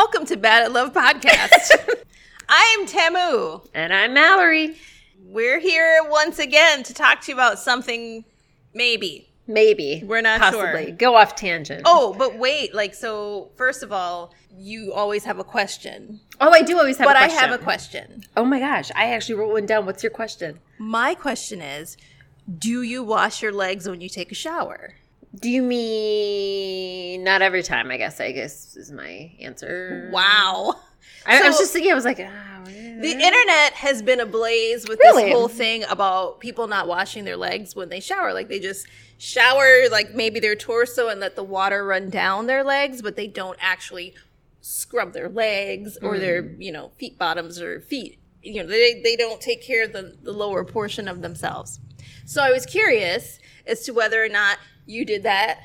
welcome to Bad at Love Podcast. I'm Tamu. And I'm Mallory. We're here once again to talk to you about something maybe. Maybe. We're not Possibly. sure. Go off tangent. Oh, but wait, like so first of all, you always have a question. Oh, I do always have a question. but I have a question. Oh my gosh. I actually wrote one down. What's your question? My question is, do you wash your legs when you take a shower? Do you mean not every time? I guess. I guess is my answer. Wow. I, I was just thinking. I was like, oh, The internet has been ablaze with Really? this whole thing about people not washing their legs when they shower. Like they just shower, like maybe their torso and let the water run down their legs, but they don't actually scrub their legs or their, hmm. you know, feet bottoms or feet. You know, they, they don't take care of the, the lower portion of themselves. So I was curious as to whether or not you did that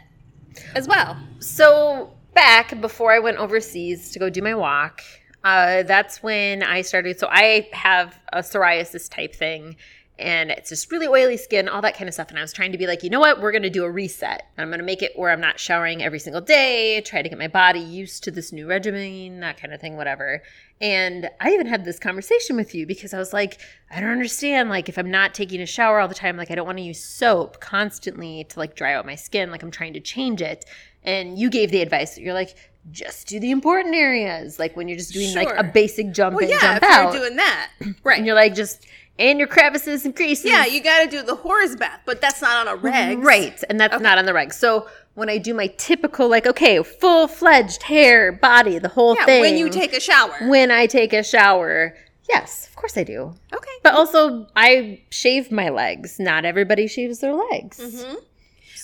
as well. So back before I went overseas to go do my walk, uh, that's when I started. So I have a psoriasis type thing, and it's just really oily skin, all that kind of stuff. And I was trying to be like, you know what, we're going to do a reset. I'm going to make it where I'm not showering every single day, try to get my body used to this new regimen, that kind of thing, whatever. And I even had this conversation with you because I was like, I don't understand. Like, if I'm not taking a shower all the time, like, I don't want to use soap constantly to like dry out my skin. Like, I'm trying to change it. And you gave the advice that you're like, just do the important areas. Like, when you're just doing like a basic jump Well, in, yeah, jump if out. you're doing that. Right. and you're like, just, and your crevices and creases. yeah, you got to do the horse bath, but that's not on a reg. Right. And that's not on the reg. So when I do my typical, like, okay, full fledged hair, body, the whole Yeah, thing. when you take a shower. when I take a shower, yes, of course I do. okay. But also, I shave my legs. Not everybody shaves their legs. Mm-hmm.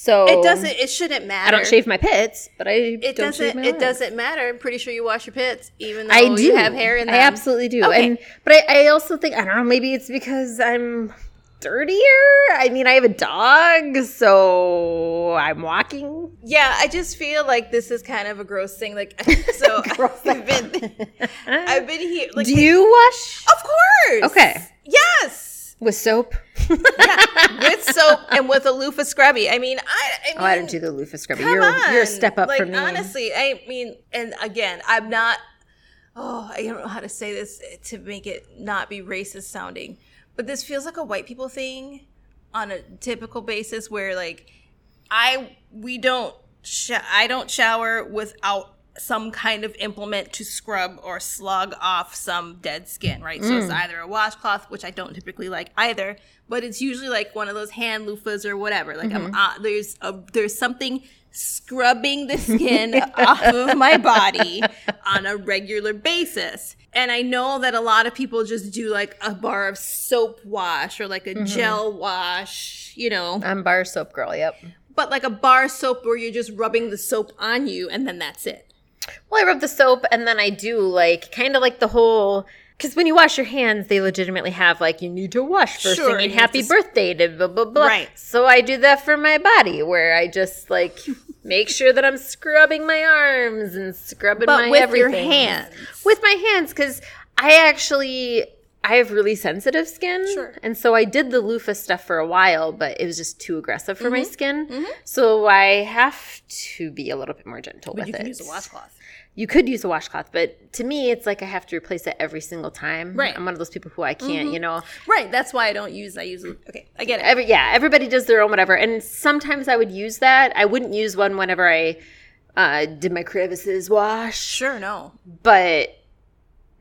So. It doesn't. It shouldn't matter. I don't shave my pits, but I It don't shave doesn't. It doesn't matter. I'm pretty sure you wash your pits, even though I do you have hair in them. I absolutely do. Okay. And but I, I also think I don't know. Maybe it's because I'm dirtier. I mean, I have a dog, so I'm walking. Yeah, I just feel like this is kind of a gross thing. Like, so I've been, I've been here. Like, do you wash Of course. Okay. Yes. With soap? Yeah. with soap and with a loofah scrubby. I mean, I. I mean, Oh, I don't do the loofah scrubby. Come You're on. you're a step up like, from me. Honestly, I mean, and again, I'm not. Oh, I don't know how to say this to make it not be racist sounding, but this feels like a white people thing on a typical basis where like I we don't sh- I don't shower without some kind of implement to scrub or slug off some dead skin, right? So it's mm. either a washcloth, which I don't typically like either, but it's usually like one of those hand loofahs or whatever. Like I'm mm-hmm. uh, there's a there's something scrubbing the skin off of my body on a regular basis. And I know that a lot of people just do like a bar of soap wash or like a mm-hmm. gel wash, you know I'm bar soap girl. Yep. but like a bar soap where you're just rubbing the soap on you and then that's it. Well, I rub the soap and then I do like kind of like the whole because when you wash your hands, they legitimately have like you need to wash first Sure, thing and happy to birthday to blah blah blah. Right. So I do that for my body where I just like make sure that I'm scrubbing my arms and scrubbing But my with your hands. With my hands because I actually. I have really sensitive skin. Sure. And so I did the loofah stuff for a while, but it was just too aggressive for Mm-hmm. my skin. So I have to be a little bit more gentle with you can it. use a washcloth. You could use a washcloth, but to me, it's like I have to replace it every single time. Right. I'm one of those people who I can't, you know. Right, that's why I don't use I use okay, I get it. Every yeah, everybody does their own whatever, and sometimes I would use that. I wouldn't use one whenever I uh, did my crevices wash, Sure, no. but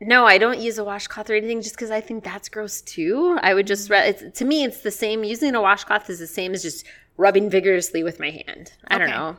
no, I don't use a washcloth or anything just because I think that's gross too. I would just re- to me, it's the same. Using a washcloth is the same as just rubbing vigorously with my hand. I don't know. Okay.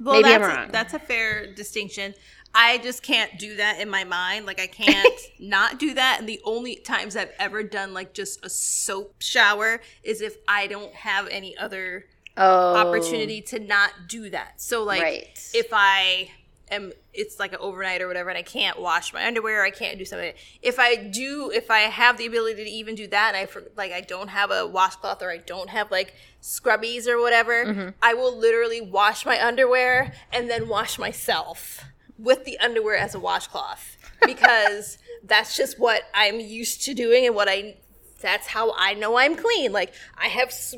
Well, Maybe I'm that's wrong. A, that's a fair distinction. I just can't do that in my mind. Like I can't not do that. And the only times I've ever done like just a soap shower is if I don't have any other Oh, opportunity to not do that. So like Right. if I am it's like an overnight or whatever and I can't wash my underwear, I can't do something. If I do if I have the ability to even do that and I for, like I don't have a washcloth or I don't have like scrubbies or whatever, Mm-hmm. I will literally wash my underwear and then wash myself with the underwear as a washcloth because that's just what I'm used to doing and what I that's how I know I'm clean. Like I have s-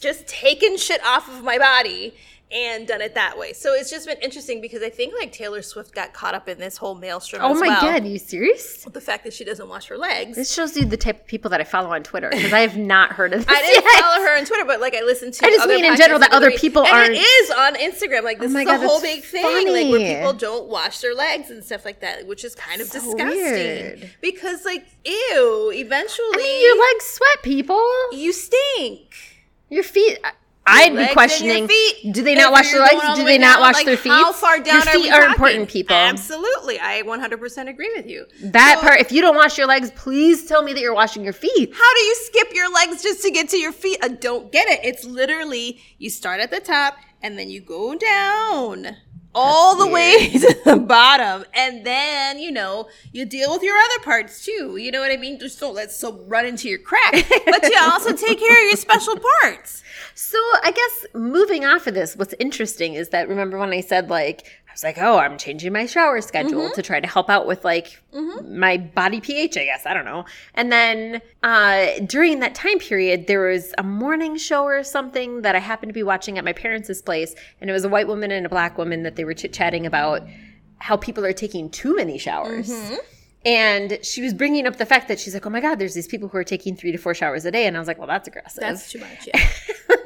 just taken shit off of my body and done it that way. So it's just been interesting because I think like Taylor Swift got caught up in this whole maelstrom. Oh my well. god, are you serious? The fact that she doesn't wash her legs. This shows you the type of people that I follow on Twitter because I have not heard of this. I didn't yet. follow her on Twitter, but like I listened to. I just mean in general that other people aren't- It is on Instagram. Like oh this Oh is God, a whole big thing, like where people don't wash their legs and stuff like that, which is kind of So disgusting. weird. Because like, ew, eventually I mean, your legs sweat, people. you stink. Your feet. I- I'd be questioning. Do they not wash their legs? Do they not wash like, their feet? How far down Your are feet we are important, people. Absolutely, I 100% agree with you. That So, part. If you don't wash your legs, please tell me that you're washing your feet. How do you skip your legs just to get to your feet? I don't get it. It's literally you start at the top and then you go down all the way to the bottom, and then you know you deal with your other parts too. You know what I mean? Just don't let so run into your crack, but you also take care of your special parts. So I guess moving off of this, what's interesting is that remember when I said like was like, oh, I'm changing my shower schedule Mm-hmm. to try to help out with like my body pH, I guess. I don't know. And then uh, during that time period, there was a morning show or something that I happened to be watching at my parents' place, and it was a white woman and a black woman that they were chit chatting about how people are taking too many showers. Mm-hmm. And she was bringing up the fact that she's like, oh my God, there's these people who are taking three to four showers a day. And I was like, well, that's aggressive That's too much. Yeah.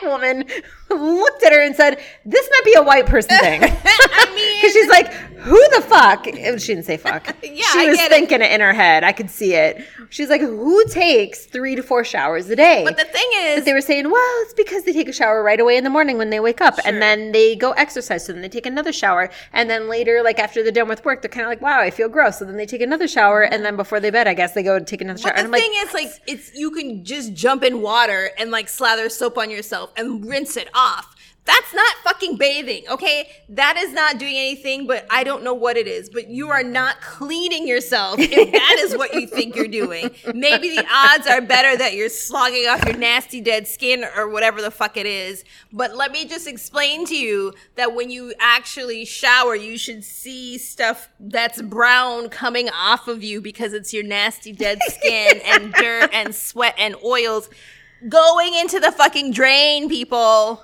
black woman looked at her and said, "This might be a white person thing." Because she's like, "Who the fuck?" She didn't say fuck. Yeah, she was get it. thinking it. in her head. I could see it. She's like, "Who takes three to four showers a day?" but the thing is, But they were saying, well, it's because they take a shower right away in the morning when they wake up, Sure. and then they go exercise, so then they take another shower, and then later, like after they're done with work, they're kind of like, wow, I feel gross, so then they take another shower, and then before they bed, I guess they go take another shower. But and the thing like, is, like, it's you can just jump in water and like slather soap on yourself and rinse it off. That's not fucking bathing, okay? That is not doing anything, but I don't know what it is. But you are not cleaning yourself if that is what you think you're doing. Maybe the odds are better that you're slogging off your nasty dead skin or whatever the fuck it is. But let me just explain to you that when you actually shower, you should see stuff that's brown coming off of you because it's your nasty dead skin and dirt and sweat and oils going into the fucking drain, people.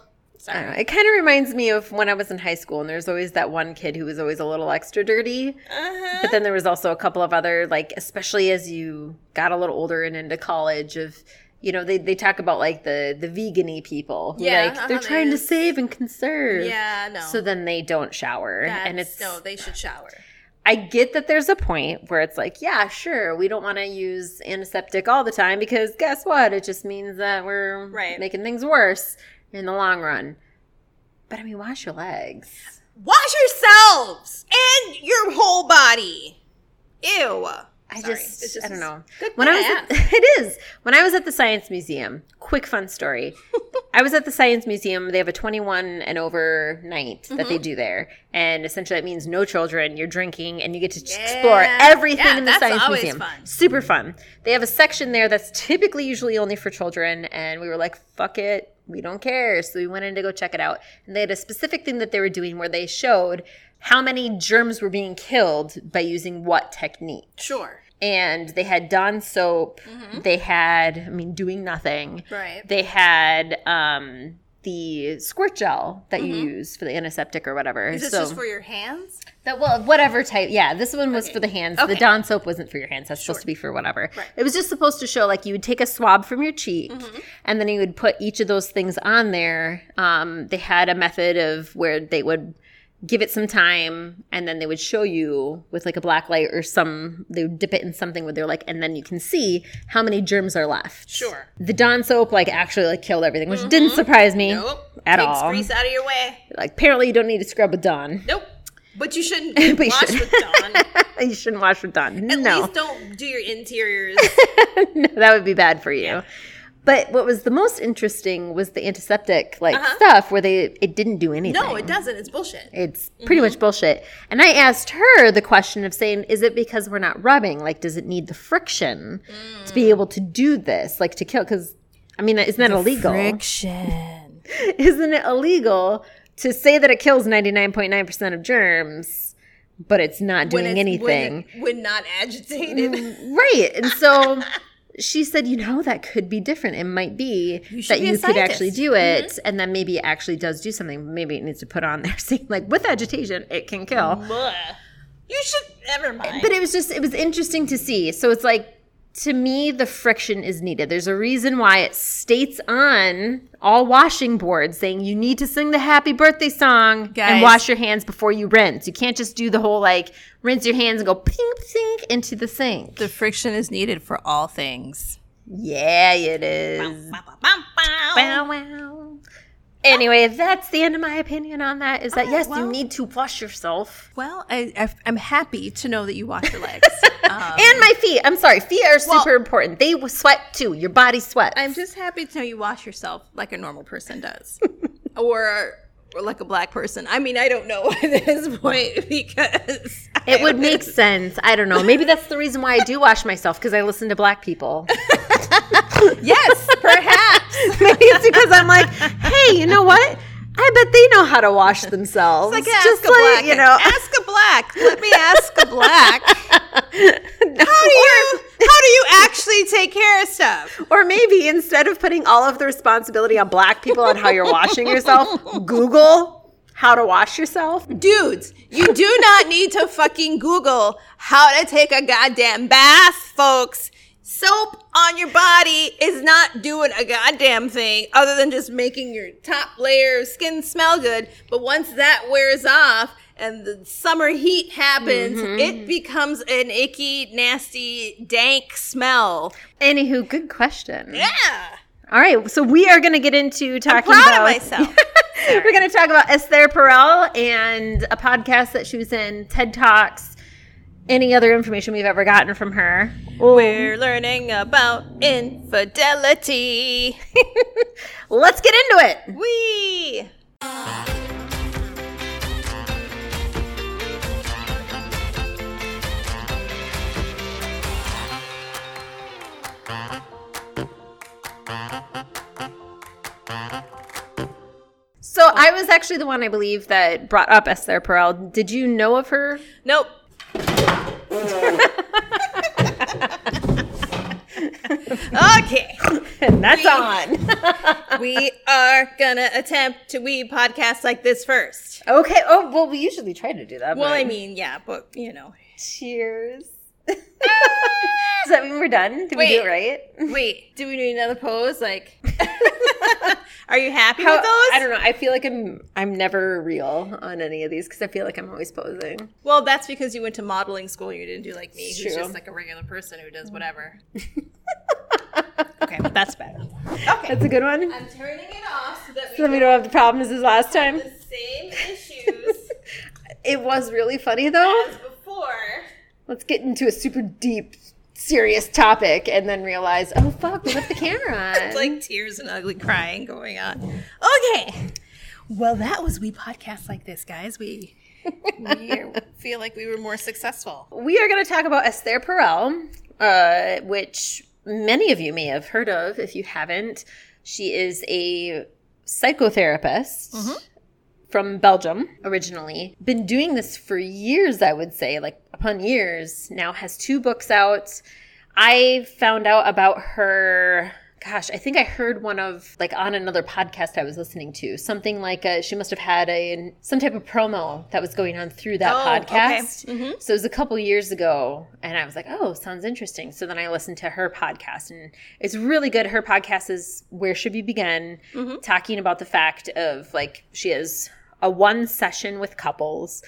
I don't know. It kind of reminds me of when I was in high school, and there's always that one kid who was always a little extra dirty. Uh-huh. But then there was also a couple of other, like, especially as you got a little older and into college, of you know, they, they talk about like the the vegan-y people. who, Yeah, like uh-huh, they're they trying to save and conserve. Yeah, no. So then they don't shower, and it's no, they should shower. I get that there's a point where it's like, yeah, sure, we don't want to use antiseptic all the time because guess what? It just means that we're Right. making things worse in the long run. But I mean, wash your legs. Wash yourselves and your whole body. Ew. I Sorry. just, It's just I don't know. good When I was, at, it is. When I was at the Science Museum, quick fun story. I was at the Science Museum. They have a 21 and over night that Mm-hmm. they do there, and essentially it means no children. You're drinking, and you get to explore everything Yeah, in the Science Museum. fun. Super fun. They have a section there that's typically usually only for children, and we were like, "Fuck it." We don't care. So we went in to go check it out. And they had a specific thing that they were doing where they showed how many germs were being killed by using what technique Sure. And they had Dawn soap. They had, I mean, doing nothing. Mm-hmm. Right. They had um, the squirt gel that you use for the antiseptic or whatever. Mm-hmm. Is this so just for your hands? that, well, whatever type. Yeah, this one was Okay. for the hands. Okay. The Dawn soap wasn't for your hands. That's supposed to be for whatever. Right. It was just supposed to show like you would take a swab from your cheek, Mm-hmm. and then you would put each of those things on there. Um, they had a method of where they would give it some time and then they would show you with like a black light or some they would dip it in something where they're like and then you can see how many germs are left Sure. the dawn soap like actually like killed everything which didn't surprise me Mm-hmm. Nope. at Takes all grease out of your way. like apparently you don't need to scrub with dawn Nope. But you shouldn't But you wash should. with Dawn. you shouldn't wash with dawn At no least don't do your interiors. no, that would be bad for you. But what was the most interesting was the antiseptic like Uh-huh. stuff where they it didn't do anything. no, it doesn't. It's bullshit. It's pretty Mm-hmm. much bullshit. And I asked her the question of saying, is it because we're not rubbing? Like, does it need the friction to Mm. be able to do this? Like to kill? Because I mean, isn't that illegal? Friction. Isn't it illegal to say that it kills ninety nine point nine percent of germs, but it's not doing anything? When, when not agitated. Right. And so she said, you know, that could be different. It might be You that be you could actually do it, mm-hmm. and then maybe it actually does do something. Maybe it needs to put on there saying like with agitation, it can kill. Blah. You should never mind. But it was just it was interesting to see. So it's like to me the friction is needed. There's a reason why it states on all washing boards saying you need to sing the happy birthday song Guys. and wash your hands before you rinse. You can't just do the whole like rinse your hands and go pink pink into the sink. the friction is needed for all things. Yeah, it is. Bow, wow. Anyway, that's the end of my opinion on that. Is that yes, well. you need to wash yourself Well, I, I'm happy to know that you wash your legs. um, and my feet. I'm sorry, feet are Well- super important. They sweat too. Your body sweats. I'm just happy to know you wash yourself like a normal person does, or or like a black person. I mean, I don't know at this point because It would make sense. I don't know. Maybe that's the reason why I do wash myself because I listen to black people. yes, perhaps. Maybe it's because I'm like, hey, you know what? I bet they know how to wash themselves. Like ask a black, you know. ask a black. Let me ask a black. How do you how do you actually take care of stuff? Or maybe instead of putting all of the responsibility on black people on how you're washing yourself, Google how to wash yourself. Dudes, you do not need to fucking Google how to take a goddamn bath, folks. Soap on your body is not doing a goddamn thing other than just making your top layer of skin smell good. But once that wears off and the summer heat happens, mm-hmm. it becomes an icky, nasty, dank smell. Anywho, good question. Yeah. All right, so we are going to get into talking proud of about myself. We're going to talk about Esther Perel and a podcast that she was in, TED Talks, any other information we've ever gotten from her. We're learning about infidelity. Let's get into it. Wee. So I was actually the one I believe that brought up Esther Perel. Did you know of her? Nope. Okay. And that's on. We are gonna attempt to weed podcasts like this first. okay. Oh, well, we usually try to do that. Well, but- I mean, yeah, but you know. cheers. Does that mean we're done? Did we do it right? Wait, do we need another pose? Like, are you happy How- with those? I don't know. I feel like I'm I'm never real on any of these because I feel like I'm always posing. Well, that's because you went to modeling school. and You didn't do like me, It's who's true. just like a regular person who does whatever. okay, that's better. Okay, That's a good one. I'm turning it off so that we So we don't don't have the problems as last time. the same issues It was really funny though. as before. Let's get into a super deep, serious topic and then realize, oh fuck, we left the camera on. It's like tears and ugly crying going on. Okay. Well, that was we podcast like this, guys. We we feel like we were more successful. we are going to talk about Esther Perel, uh, which many of you may have heard of. If you haven't, she is a psychotherapist from Belgium originally. Been doing this for years, I would say, like upon years. Now has two books out. I found out about her. Gosh, I think I heard one of like on another podcast I was listening to. Something like uh she must have had a some type of promo that was going on through that Oh, okay. podcast. So it was a couple years ago, and I was like, "Oh, sounds interesting." So then I listened to her podcast, and it's really good. Her podcast is "Where Should We Begin," talking about the fact of like she has a one session with couples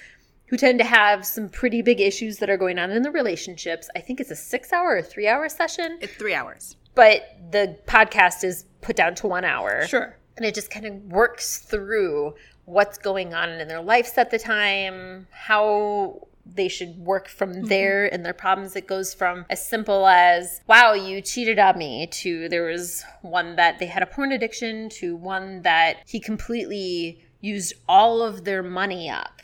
who tend to have some pretty big issues that are going on in the relationships. I think it's a six-hour or three-hour session, It's three hours. but the podcast is put down to one hour Sure. and it just kind of works through what's going on in their lives at the time, how they should work from mm-hmm. there and their problems. It goes from as simple as, wow, you cheated on me, to there was one that they had a porn addiction, to one that he completely used all of their money up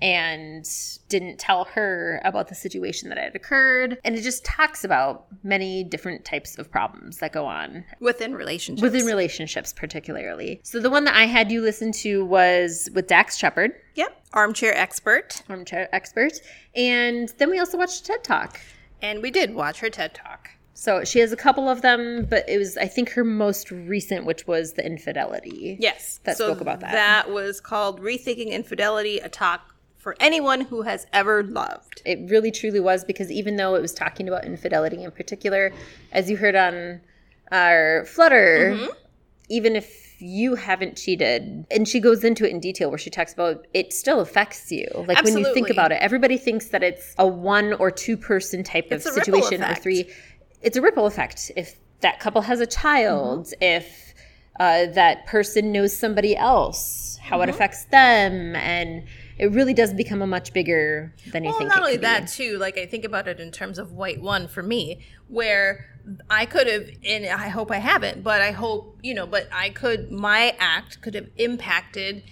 and didn't tell her about the situation that had occurred. And it just talks about many different types of problems that go on Within relationships. within relationships particularly so the one that i had you listen to was with dax shepard Yep. Armchair expert. armchair expert and then we also watched ted talk And we did watch her TED Talk. So she has a couple of them, but it was I think her most recent, which was the infidelity. Yes. That spoke about that. That was called Rethinking Infidelity, a talk for anyone who has ever loved. It really truly was because even though it was talking about infidelity in particular, as you heard on our Flutter, Mm-hmm. even if you haven't cheated, and she goes into it in detail where she talks about it still affects you. Like when you think about it, everybody thinks that it's a one or two person type It's of situation or three. It's a ripple effect. If that couple has a child, Mm-hmm. if uh, that person knows somebody else, how Mm-hmm. it affects them, and it really does become a much bigger than you Well, think. not it only could be. that too. Like I think about it in terms of white one for me, where I could have, and I hope I haven't, but I hope you know, but I could. My act could have impacted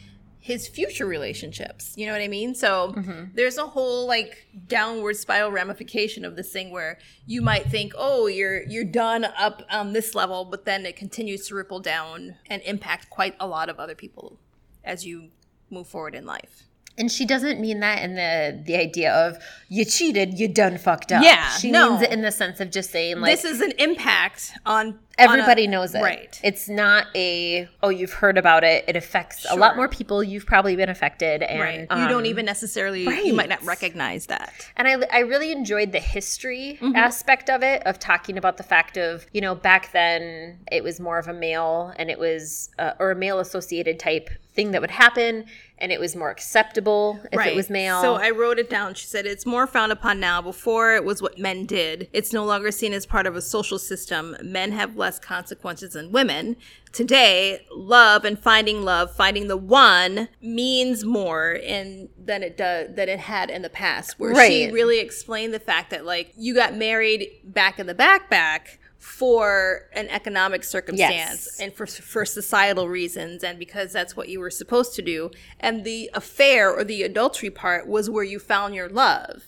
his future relationships. You know what I mean? So Mm-hmm. there's a whole like downward spiral ramification of this thing where you might think, oh, you're you're done up on this level, but then it continues to ripple down and impact quite a lot of other people as you move forward in life. And she doesn't mean that in the the idea of you cheated, you done fucked up. Yeah, she no. means it in the sense of just saying like this is an impact on everybody on a- knows it. right? It's not a oh you've heard about it. It affects a lot more people. You've probably been affected, and right. you um, don't even necessarily. You might not recognize that. And I, I really enjoyed the history Mm-hmm. aspect of it, of talking about the fact of, you know, back then it was more of a male and it was, uh, or a male associated type thing that would happen. And it was more acceptable if it was male. So I wrote it down. She said it's more frowned upon now. Before it was what men did. It's no longer seen as part of a social system. Men have less consequences than women. Today, love and finding love, finding the one means more in than it does than it had in the past. Where she really explained the fact that like you got married back in the back backpack for an economic circumstance Yes. and for for societal reasons and because that's what you were supposed to do and the affair or the adultery part was where you found your love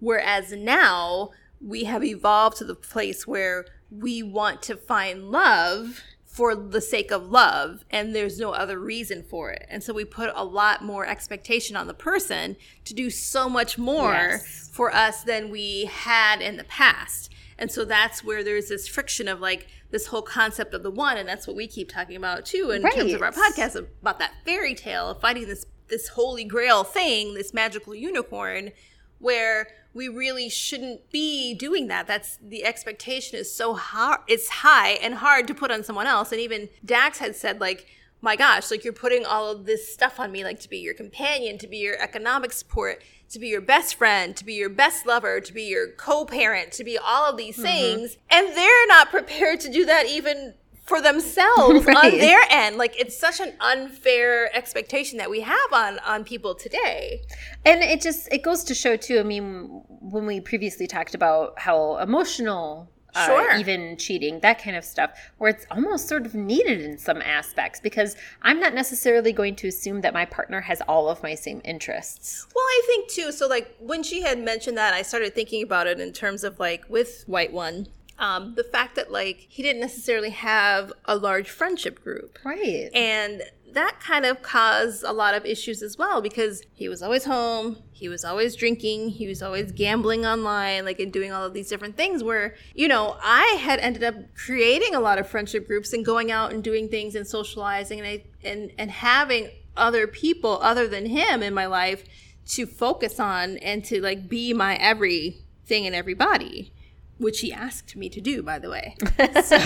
whereas now we have evolved to the place where we want to find love for the sake of love and there's no other reason for it and so we put a lot more expectation on the person to do so much more Yes. for us than we had in the past and so that's where there's this friction of like this whole concept of the one, and that's what we keep talking about too in terms of our podcast about that fairy tale of finding this this holy grail thing, this magical unicorn, where we really shouldn't be doing that. That's the expectation is so hard, it's high and hard to put on someone else. And even Dax had said like. My gosh, like you're putting all of this stuff on me, like to be your companion, to be your economic support, to be your best friend, to be your best lover, to be your co parent, to be all of these Mm-hmm. things. And they're not prepared to do that even for themselves on their end. Like it's such an unfair expectation that we have on on people today. and it just it goes to show too i mean when we previously talked about how emotional uh, Sure. even cheating that kind of stuff where it's almost sort of needed in some aspects because i'm not necessarily going to assume that my partner has all of my same interests Well, I think too. So, like when she had mentioned that, I started thinking about it in terms of like with White One, um, the fact that like he didn't necessarily have a large friendship group, right and that kind of caused a lot of issues as well because he was always home, he was always drinking, he was always gambling online, like and doing all of these different things. Where you know I had ended up creating a lot of friendship groups and going out and doing things and socializing, and I and and having other people other than him in my life to focus on and to like be my everything and everybody which he asked me to do by the way so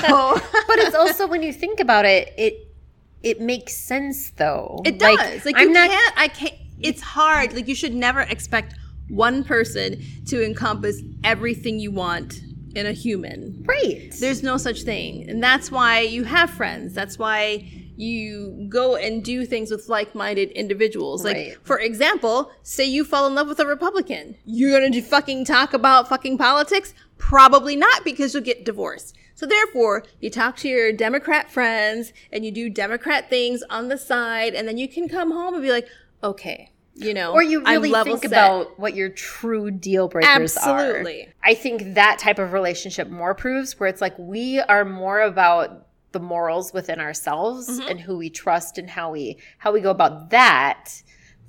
but it's also when you think about it it it makes sense though It does. Like, i'm you not can't. I can't. It's hard. Like you should never expect one person to encompass everything you want in a human. right There's no such thing, and that's why you have friends. That's why you go and do things with like-minded individuals. Like, Right. for example, say you fall in love with a Republican. You're gonna do fucking talk about fucking politics? Probably not, because you'll get divorced. So therefore, you talk to your Democrat friends and you do Democrat things on the side, and then you can come home and be like, okay, you know, or you really think set. about what your true deal breakers Absolutely. are. Absolutely. I think that type of relationship more proves where it's like we are more about the morals within ourselves Mm-hmm. and who we trust and how we how we go about that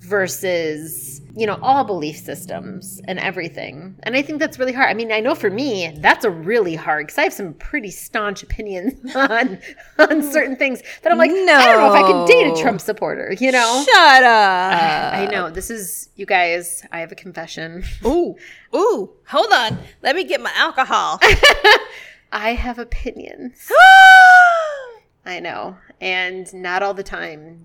versus you know all belief systems and everything and i think that's really hard i mean i know for me that's a really hard because i have some pretty staunch opinions on on certain things that i'm like no. i don't know if i can date a trump supporter you know Shut up. i know this is you guys i have a confession Ooh, ooh. Hold on. Let me get my alcohol. i have opinions i know and not all the time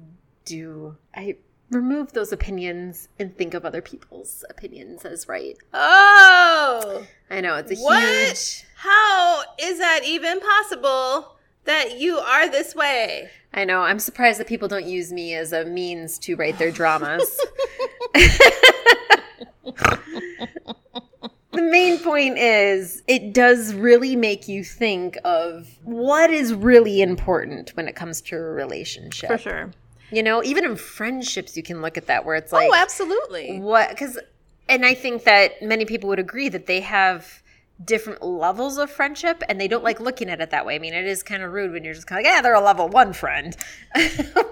do i remove those opinions and think of other people's opinions as right. oh, I know it's a What? huge. how is that even possible that you are this way? I know. I'm surprised that people don't use me as a means to write their dramas. the main point is it does really make you think of what is really important when it comes to a relationship. For sure. You know, even in friendships, you can look at that where it's oh, like, oh, absolutely. what because and i think that many people would agree that they have different levels of friendship and they don't like looking at it that way i mean it is kind of rude when you're just kind of like yeah they're a level one friend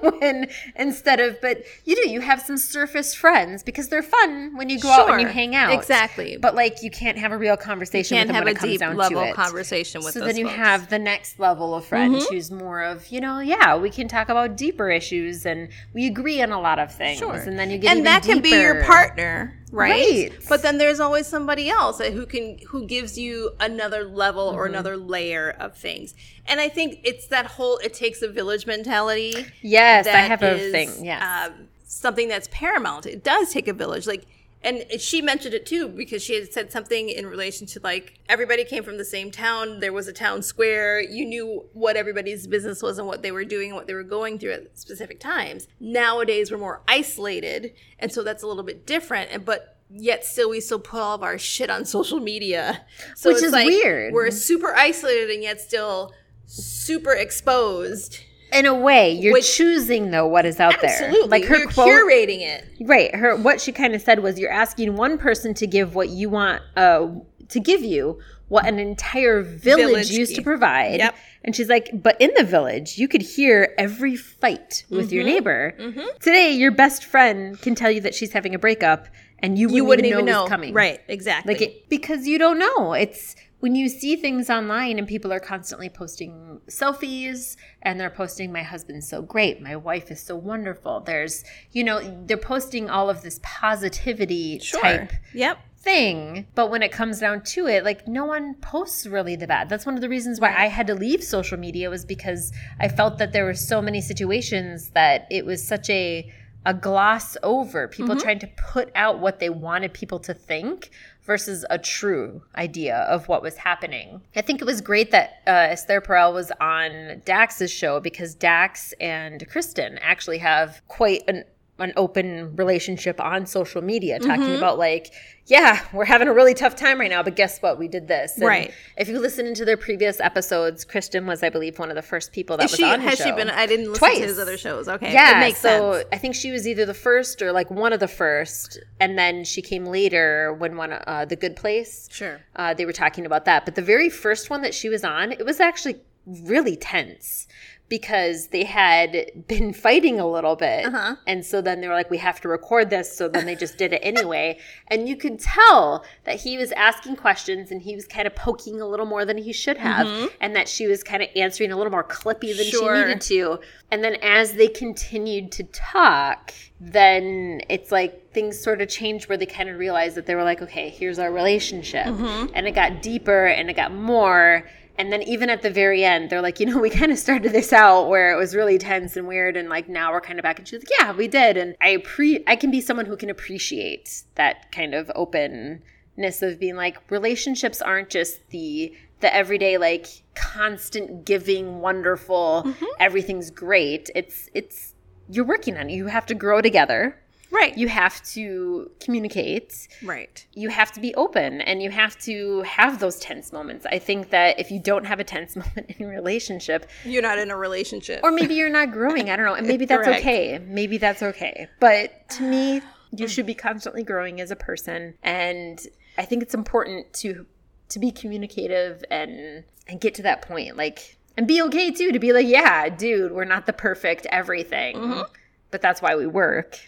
when instead of but you do you have some surface friends because they're fun when you go out and you hang out Exactly. but like you can't have a real conversation Can't with them have when a it comes deep down level to it conversation with so then you folks. Mm-hmm. have the next level of friend who's more of you know yeah we can talk about deeper issues and we agree on a lot of things Sure. and then you get and that can be your partner, right? Right. But then there's always somebody else who can who gives you another level Mm-hmm. or another layer of things. And I think it's that whole it takes a village mentality. Yes, I have a thing. Yes. um, something that's paramount. It does take a village, like. And she mentioned it too because she had said something in relation to like everybody came from the same town. There was a town square. You knew what everybody's business was and what they were doing and what they were going through at specific times. Nowadays, we're more isolated, and so that's a little bit different. And but yet still, we still put all of our shit on social media, so Which it's is like weird. We're super isolated and yet still super exposed. In a way, you're Which- choosing though what is out there. Absolutely, Like her you're quote, curating it. right? Her what she kind of said was, "You're asking one person to give what you want uh, to give you what an entire village, Village used to provide." Yep. And she's like, "But in the village, you could hear every fight with Mm-hmm. your neighbor. Today, your best friend can tell you that she's having a breakup, and you wouldn't, You wouldn't even even know, know. coming. Right, exactly. Like it, because you don't know. It's when you see things online and people are constantly posting selfies and they're posting my husband's so great, my wife is so wonderful. There's, you know, they're posting all of this positivity sure. type Yep. thing. But when it comes down to it, like no one posts really the bad. That's one of the reasons why I had to leave social media was because I felt that there were so many situations that it was such a a gloss over people mm-hmm. trying to put out what they wanted people to think versus a true idea of what was happening. I think it was great that uh, Esther Perel was on Dax's show because Dax and Kristen actually have quite an an open relationship on social media talking about like yeah we're having a really tough time right now but guess what we did this And Right. if you listen into their previous episodes kristen was i believe one of the first people that Is was she on has show. she been? I didn't listen Twice. to his other shows. Okay, yeah it makes so sense. i think she was either the first or like one of the first and then she came later when one uh, the good place Sure. uh, they were talking about that. But the very first one that she was on, it was actually really tense because they had been fighting a little bit. Uh-huh. And so then they were like, we have to record this. So then they just did it anyway. and you could tell that he was asking questions and he was kind of poking a little more than he should have. And that she was kind of answering a little more clippy than Sure. she needed to. And then as they continued to talk, then it's like things sort of changed where they kind of realized that they were like, okay, here's our relationship. And it got deeper and it got more. And then even at the very end, they're like, you know, we kind of started this out where it was really tense and weird, and like now we're kind of back. And she's like, yeah, we did. And I pre, I can be someone who can appreciate that kind of openness of being like, relationships aren't just the the everyday like constant giving, wonderful, mm-hmm. everything's great. It's it's you're working on it. You have to grow together. Right. You have to communicate right. you have to be open and you have to have those tense moments. I think that if you don't have a tense moment in a relationship, You're not in a relationship. or maybe you're not growing, I don't know, and maybe that's Correct. okay. Maybe that's okay. But to me, you should be constantly growing as a person and I think it's important to to be communicative and and get to that point like and be okay too to be like, yeah, dude, we're not the perfect everything. Mm-hmm. But that's why we work.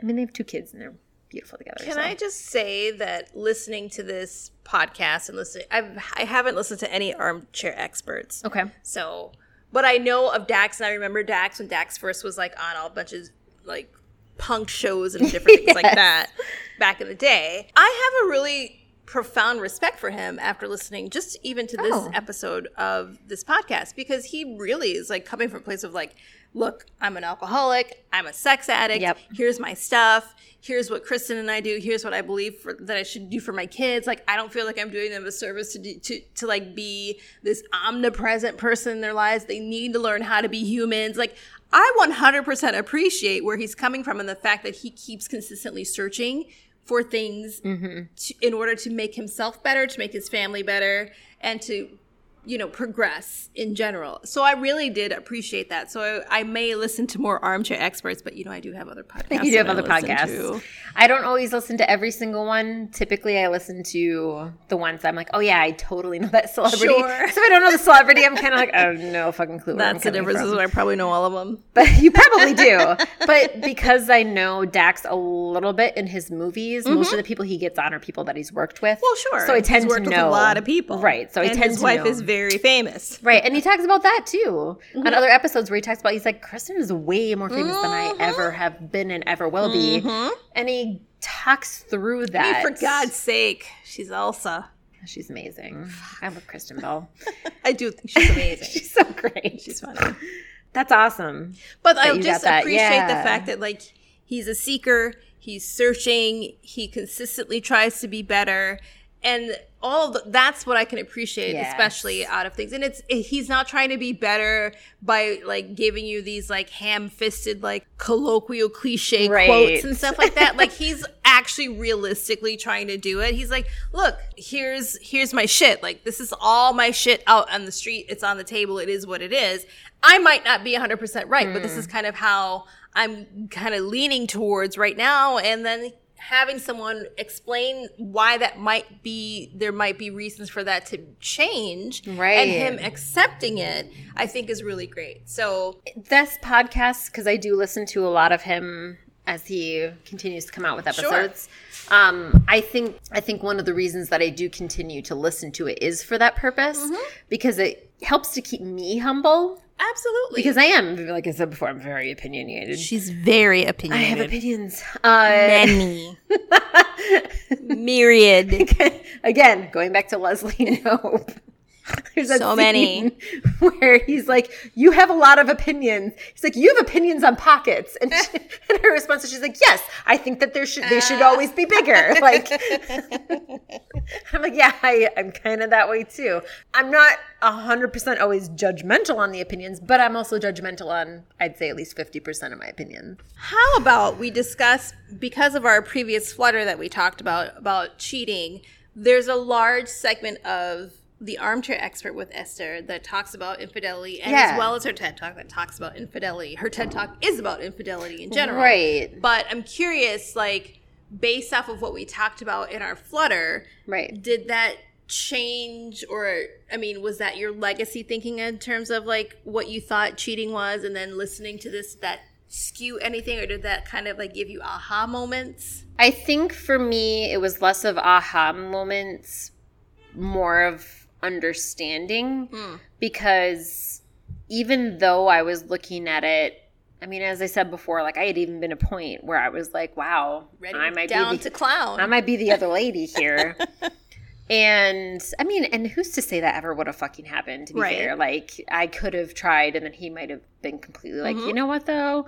I mean, they have two kids and they're beautiful together. Can so. I just say that listening to this podcast and listening, I've, I haven't listened to any armchair experts. Okay. So, but I know of Dax, and I remember Dax when Dax first was like on all bunches like punk shows and different things like that back in the day. I have a really profound respect for him after listening just even to this Oh. episode of this podcast because he really is like coming from a place of like look i'm an alcoholic i'm a sex addict Yep. here's my stuff here's what kristen and i do here's what i believe for, that i should do for my kids. Like i don't feel like i'm doing them a service to do, to to like be this omnipresent person in their lives. They need to learn how to be humans. Like i 100% appreciate where he's coming from and the fact that he keeps consistently searching for things mm-hmm. to, in order to make himself better to make his family better and to you know progress in general so i really did appreciate that so i, I may listen to more armchair experts but you know i do have other podcasts You do have that I other podcasts. to. I don't always listen to every single one. Typically, I listen to the ones I'm like, oh yeah, I totally know that celebrity. Sure. So if I don't know the celebrity, I'm kind of like, oh no fucking clue. that's the difference is from. i probably know all of them But you probably do. but because I know Dax a little bit in his movies, most of the people he gets on are people that he's worked with. Mm-hmm. well sure So I He's tend to worked with know a lot of people Right. So I and tend his to wife know. is very famous Right, and he talks about that too Mm-hmm. on other episodes where he talks about he's like Kristen is way more famous than I Mm-hmm. ever have been and ever will be, and he talks through that. I mean, for god's sake she's elsa she's amazing. I love Kristen Bell. i do think she's amazing she's so great. she's funny That's awesome. But that I just appreciate Yeah. the fact that like he's a seeker, he's searching, he consistently tries to be better, and all of the, that's what I can appreciate, Yes. especially out of things. And it's eh, he's not trying to be better by like giving you these like ham-fisted like colloquial cliche Right. quotes and stuff like that. like he's actually realistically trying to do it. He's like, look, here's here's my shit. Like this is all my shit out on the street. It's on the table. It is what it is. I might not be 100% right, but this is mm. kind of how I'm kind of leaning towards right now and then having someone explain why that might be there might be reasons for that to change Right. and him accepting it i think is really great so This podcast, because I do listen to a lot of him as he continues to come out with episodes. Um, I think I think one of the reasons that I do continue to listen to it is for that purpose, Mm-hmm. because it helps to keep me humble. Absolutely Because I am, like I said before, I'm very opinionated. she's very opinionated. I have opinions. Uh, many myriad again, going back to Leslie Nope. There's So many. where he's like, "You have a lot of opinions." He's like, "You have opinions on pockets," and, she, and her response is, "She's like, yes, I think that there should they should always be bigger." Like, I'm like, yeah, I, I'm kind of that way too. I'm not hundred percent always judgmental on the opinions, but I'm also judgmental on, I'd say, at least fifty percent of my opinions. How about we discuss because of our previous flutter that we talked about about cheating? There's a large segment of the armchair expert with Esther that talks about infidelity, and Yeah. as well as her TED talk that talks about infidelity. Her TED talk is about infidelity in general, Right. But I'm curious, like based off of what we talked about in our flutter, Right. did that change or i mean was that your legacy thinking in terms of like what you thought cheating was and then listening to this that skew anything or did that kind of like give you aha moments I think for me, it was less of aha moments, more of understanding because even though I was looking at it, I mean, as I said before, like I had even been a point where I was like, wow, ready I might down be the, to clown I might be the other lady here. and I mean, and who's to say that ever would have fucking happened, to be Right. fair? Like, I could have tried, and then he might have been completely like, Mm-hmm. you know what, though?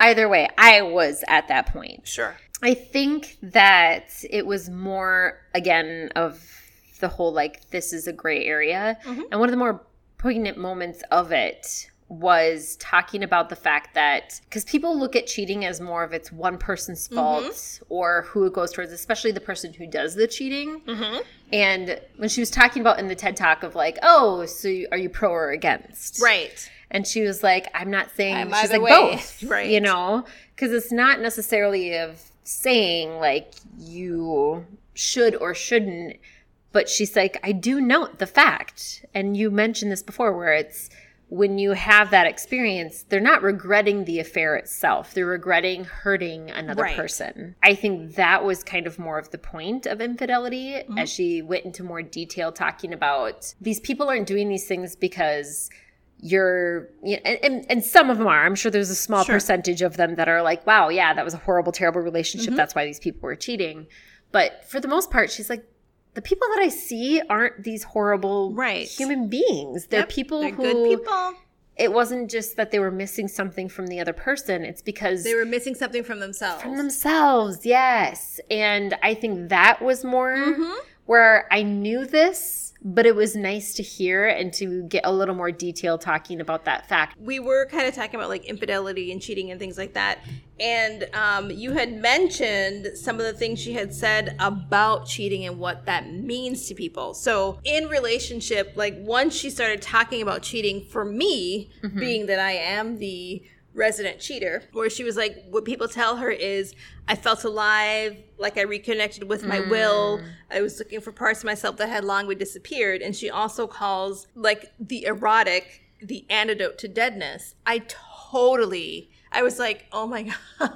Either way, I was at that point. sure I think that it was more again of the whole like this is a gray area. Mm-hmm. And one of the more poignant moments of it was talking about the fact that because people look at cheating as more of it's one person's Mm-hmm. fault or who it goes towards, especially the person who does the cheating. Mm-hmm. And when she was talking about in the TED talk of like, oh, so you- are you pro or against? right And she was like, I'm not saying I'm she's like way. both. Right. You know? Because it's not necessarily of saying like you should or shouldn't, but she's like, I do note the fact. And you mentioned this before where it's when you have that experience, they're not regretting the affair itself. They're regretting hurting another Right. person. I think that was kind of more of the point of infidelity Mm-hmm. as she went into more detail talking about these people aren't doing these things because you're you know, and, and, some of them are i'm sure there's a small Sure. percentage of them that are like wow yeah that was a horrible terrible Mm-hmm. relationship that's why these people were cheating but for the most part she's like the people that i see aren't these horrible Right. human beings they're Yep, people They're who good people. it wasn't just that they were missing something from the other person it's because They were missing something from themselves. from themselves yes and i think that was more Mhm. where i knew this but it was nice to hear and to get a little more detail talking about that fact we were kind of talking about like infidelity and cheating and things like that. And um, you had mentioned some of the things she had said about cheating and what that means to people. So, in relationship, like once she started talking about cheating, for me, being that I am the resident cheater, where she was like, what people tell her is, I felt alive, like I reconnected with my will. Mm. I was looking for parts of myself that had long disappeared. And she also calls like the erotic the antidote to deadness. I totally, I was like, oh my God.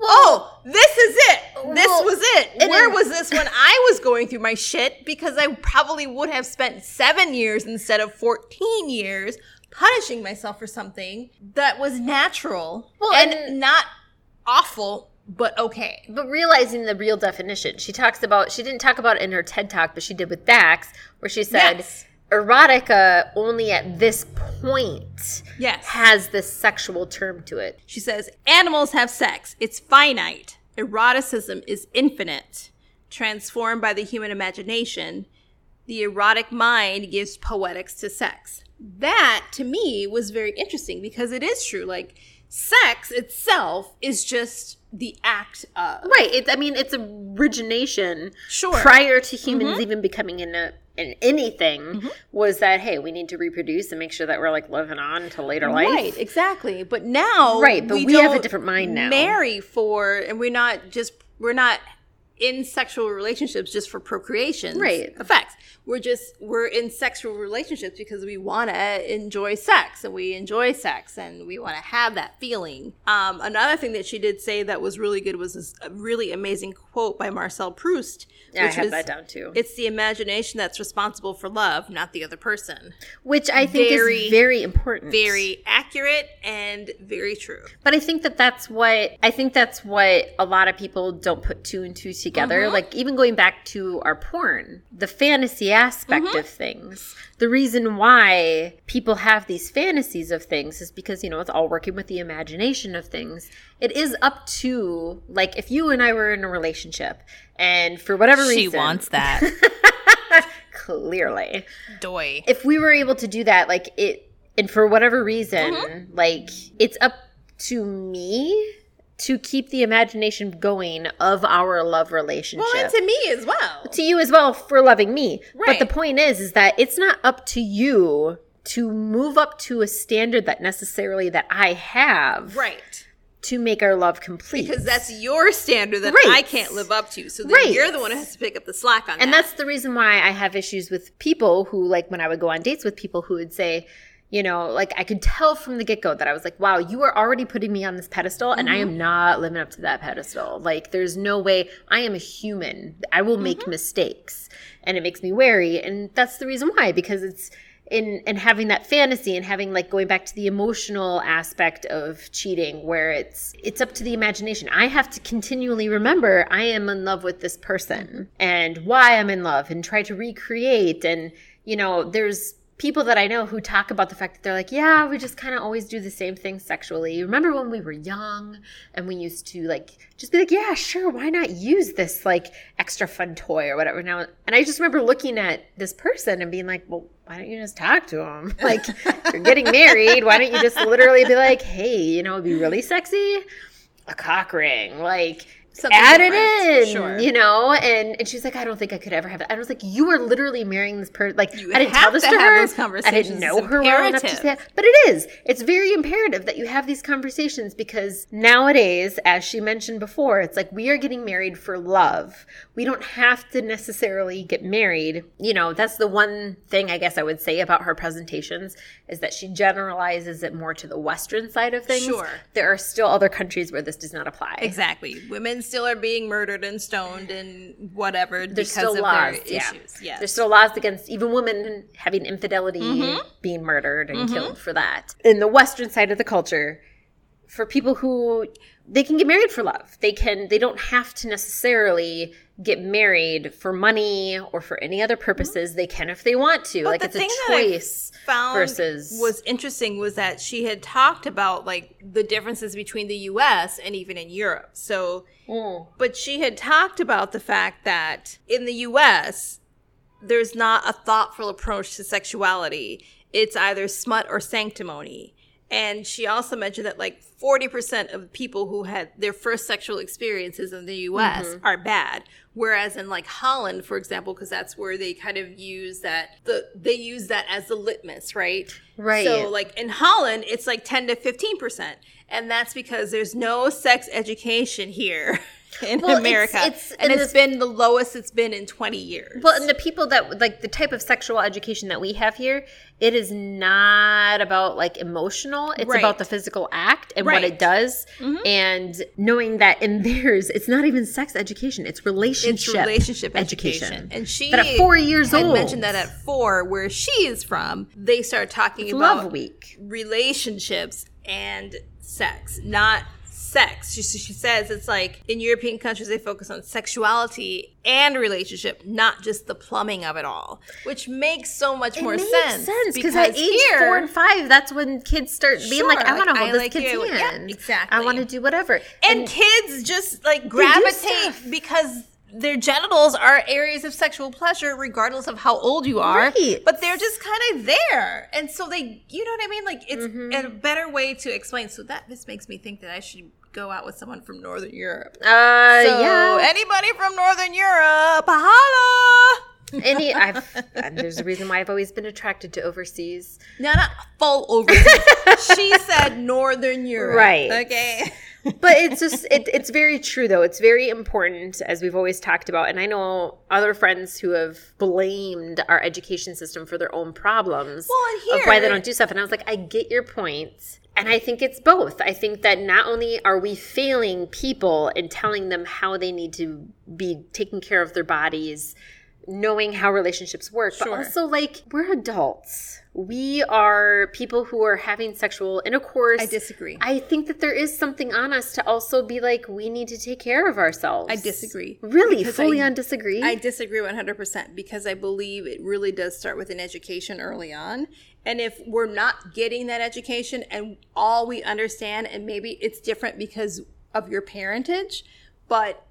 oh, this is it. This was it. and Where was this when I was going through my shit? Because I probably would have spent seven years instead of 14 years punishing myself for something that was natural Well, and, and- not awful, but okay. but realizing the real definition she talks about she didn't talk about it in her ted talk but she did with dax where she said Yes. erotica only at this point Yes. has this sexual term to it She says, animals have sex. It's finite. Eroticism is infinite. Transformed by the human imagination, the erotic mind gives poetics to sex. That, to me, was very interesting because it is true. Like, sex itself is just the act of. right it, i mean it's origination Sure. prior to humans mm-hmm. even becoming in a in anything mm-hmm. was that hey we need to reproduce and make sure that we're like living on to later life Right, exactly. But now, Right, but we have a different mind now. Marry for, and we're not just we're not in sexual relationships just for procreation. Right. Effects. We're just we're in sexual relationships because we want to enjoy sex and we enjoy sex and we want to have that feeling. Um, another thing that she did say that was really good was this a really amazing quote by Marcel Proust. Yeah, I which have was, that down too. It's the imagination that's responsible for love, not the other person. which i think very, is very important Very accurate and very true. But I think that that's what I think that's what a lot of people don't put two and two together. Mm-hmm. Like even going back to our porn, the fantasy aspect Mm-hmm. of things. The reason why people have these fantasies of things is because you know it's all working with the imagination of things. It is up to like if you and I were in a relationship and for whatever reason She wants that. clearly Doy. if we were able to do that, like it, and for whatever reason, Mm-hmm. like it's up to me to keep the imagination going of our love relationship. Well, and to me as well. to you as well for loving me. But the point is, is that it's not up to you to move up to a standard that necessarily that I have Right. to make our love complete. Because that's your standard that Right. I can't live up to. So then Right. you're the one who has to pick up the slack on and that. And that's the reason why I have issues with people who, like, when I would go on dates with people who would say, you know, like I could tell from the get go that I was like, wow, you are already putting me on this pedestal and I Mm-hmm. am not living up to that pedestal. Like, there's no way I am a human. I will make Mm-hmm. mistakes and it makes me wary. And that's the reason why, because it's, in, and having that fantasy and having like going back to the emotional aspect of cheating where it's it's up to the imagination i have to continually remember i am in love with this person and why i'm in love and try to recreate and you know there's people that i know who talk about the fact that they're like yeah we just kind of always do the same thing sexually remember when we were young and we used to like just be like yeah sure why not use this like extra fun toy or whatever now and i just remember looking at this person and being like well why don't you just talk to him? Like, you're getting married. Why don't you just literally be like, hey, you know, it'd be really sexy? A cock ring. Like, Something add it in, Sure. you know? And and she's like, I don't think I could ever have it. I was like, you are literally marrying this person. Like, You I didn't have tell this to to, have her. I didn't know her well enough to say that. But it is. It's very imperative that you have these conversations because nowadays, as she mentioned before, it's like we are getting married for love. We don't have to necessarily get married. You know, that's the one thing I guess I would say about her presentations is that she generalizes it more to the Western side of things. Sure. There are still other countries where this does not apply. Exactly. Women still are being murdered and stoned and whatever There's because still of laws. their yeah. issues. Yes. There's still laws against even women having infidelity, Mm-hmm. being murdered and killed for that. In the Western side of the culture, for people who they can get married for love. They can they don't have to necessarily get married for money or for any other purposes. They can if they want to. like the it's a thing that I choice found versus was interesting was that she had talked about like the differences between the US and even in Europe. So Mm. but she had talked about the fact that in the US there's not a thoughtful approach to sexuality. It's either smut or sanctimony. And she also mentioned that like 40% of people who had their first sexual experiences in the US Mm-hmm. are bad. Whereas in like Holland, for example, because that's where they kind of use that, the they use that as the litmus, right? Right. So like in Holland, it's like 10 to 15%. And that's because there's no sex education here in Well, America. it's- and and it's been the lowest it's been in 20 years. Well, and the people that like the type of sexual education that we have here, it is not about like emotional. It's Right. about the physical act and what it does, mm-hmm. and knowing that in theirs, it's not even sex education; it's relationship. it's relationship education. And she at four years had old, mentioned that at four, where she is from, they start talking it's about Love Week. relationships and sex, not sex. She, she says it's like in European countries, they focus on sexuality and relationship, not just the plumbing of it all, which makes so much It more makes sense. sense because at age four and five, that's when kids start being like, "I want to like, hold I this like kid's you. Yeah, hand. exactly. I want to do whatever." and kids just like gravitate because their genitals are areas of sexual pleasure regardless of how old you are Right. but they're just kind of there and so they you know what i mean like it's Mm-hmm. a better way to explain so that this makes me think that i should go out with someone from northern europe. Uh, so yeah, anybody from northern europe holla! Any. I've, and there's a reason why I've always been attracted to overseas. no not full overseas. She said northern europe Right. okay? But it's just it, it's very true though. It's very important as we've always talked about and i know other friends who have blamed our education system for their own problems Well, and of why they don't do stuff. And i was like i get your point and i think it's both. I think that not only are we failing people and telling them how they need to be taking care of their bodies knowing how relationships work but also like we're adults we are people who are having sexual intercourse i disagree I think that there is something on us to also be like, we need to take care of ourselves. I disagree. Really, Because fully I- on disagree. I disagree 100% because I believe it really does start with an education early on. And if we're not getting that education and all we understand, and maybe it's different because of your parentage, but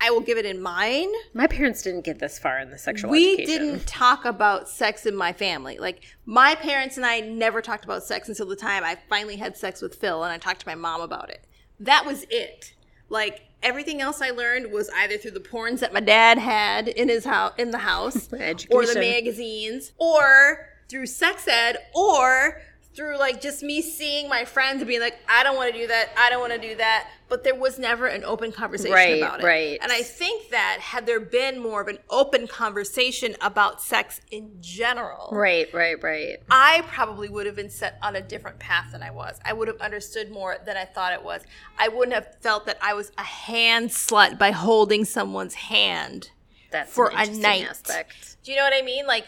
I will give it in mine. My parents didn't get this far in the sexual We education. didn't talk about sex in my family. Like, my parents and I never talked about sex until the time I finally had sex with Phil and I talked to my mom about it. That was it. Like, everything else I learned was either through the porns that my dad had in his house, in the house, or the magazines, or through sex ed, or through like just me seeing my friends and being like, I don't want to do that, I don't want to do that. But there was never an open conversation Right, about it. right. And I think that had there been more of an open conversation about sex in general, Right, right, right. I probably would have been set on a different path than I was. I would have understood more than I thought it was. I wouldn't have felt that I was a hand slut by holding someone's hand That's for a night. aspect. Do you know what I mean? Like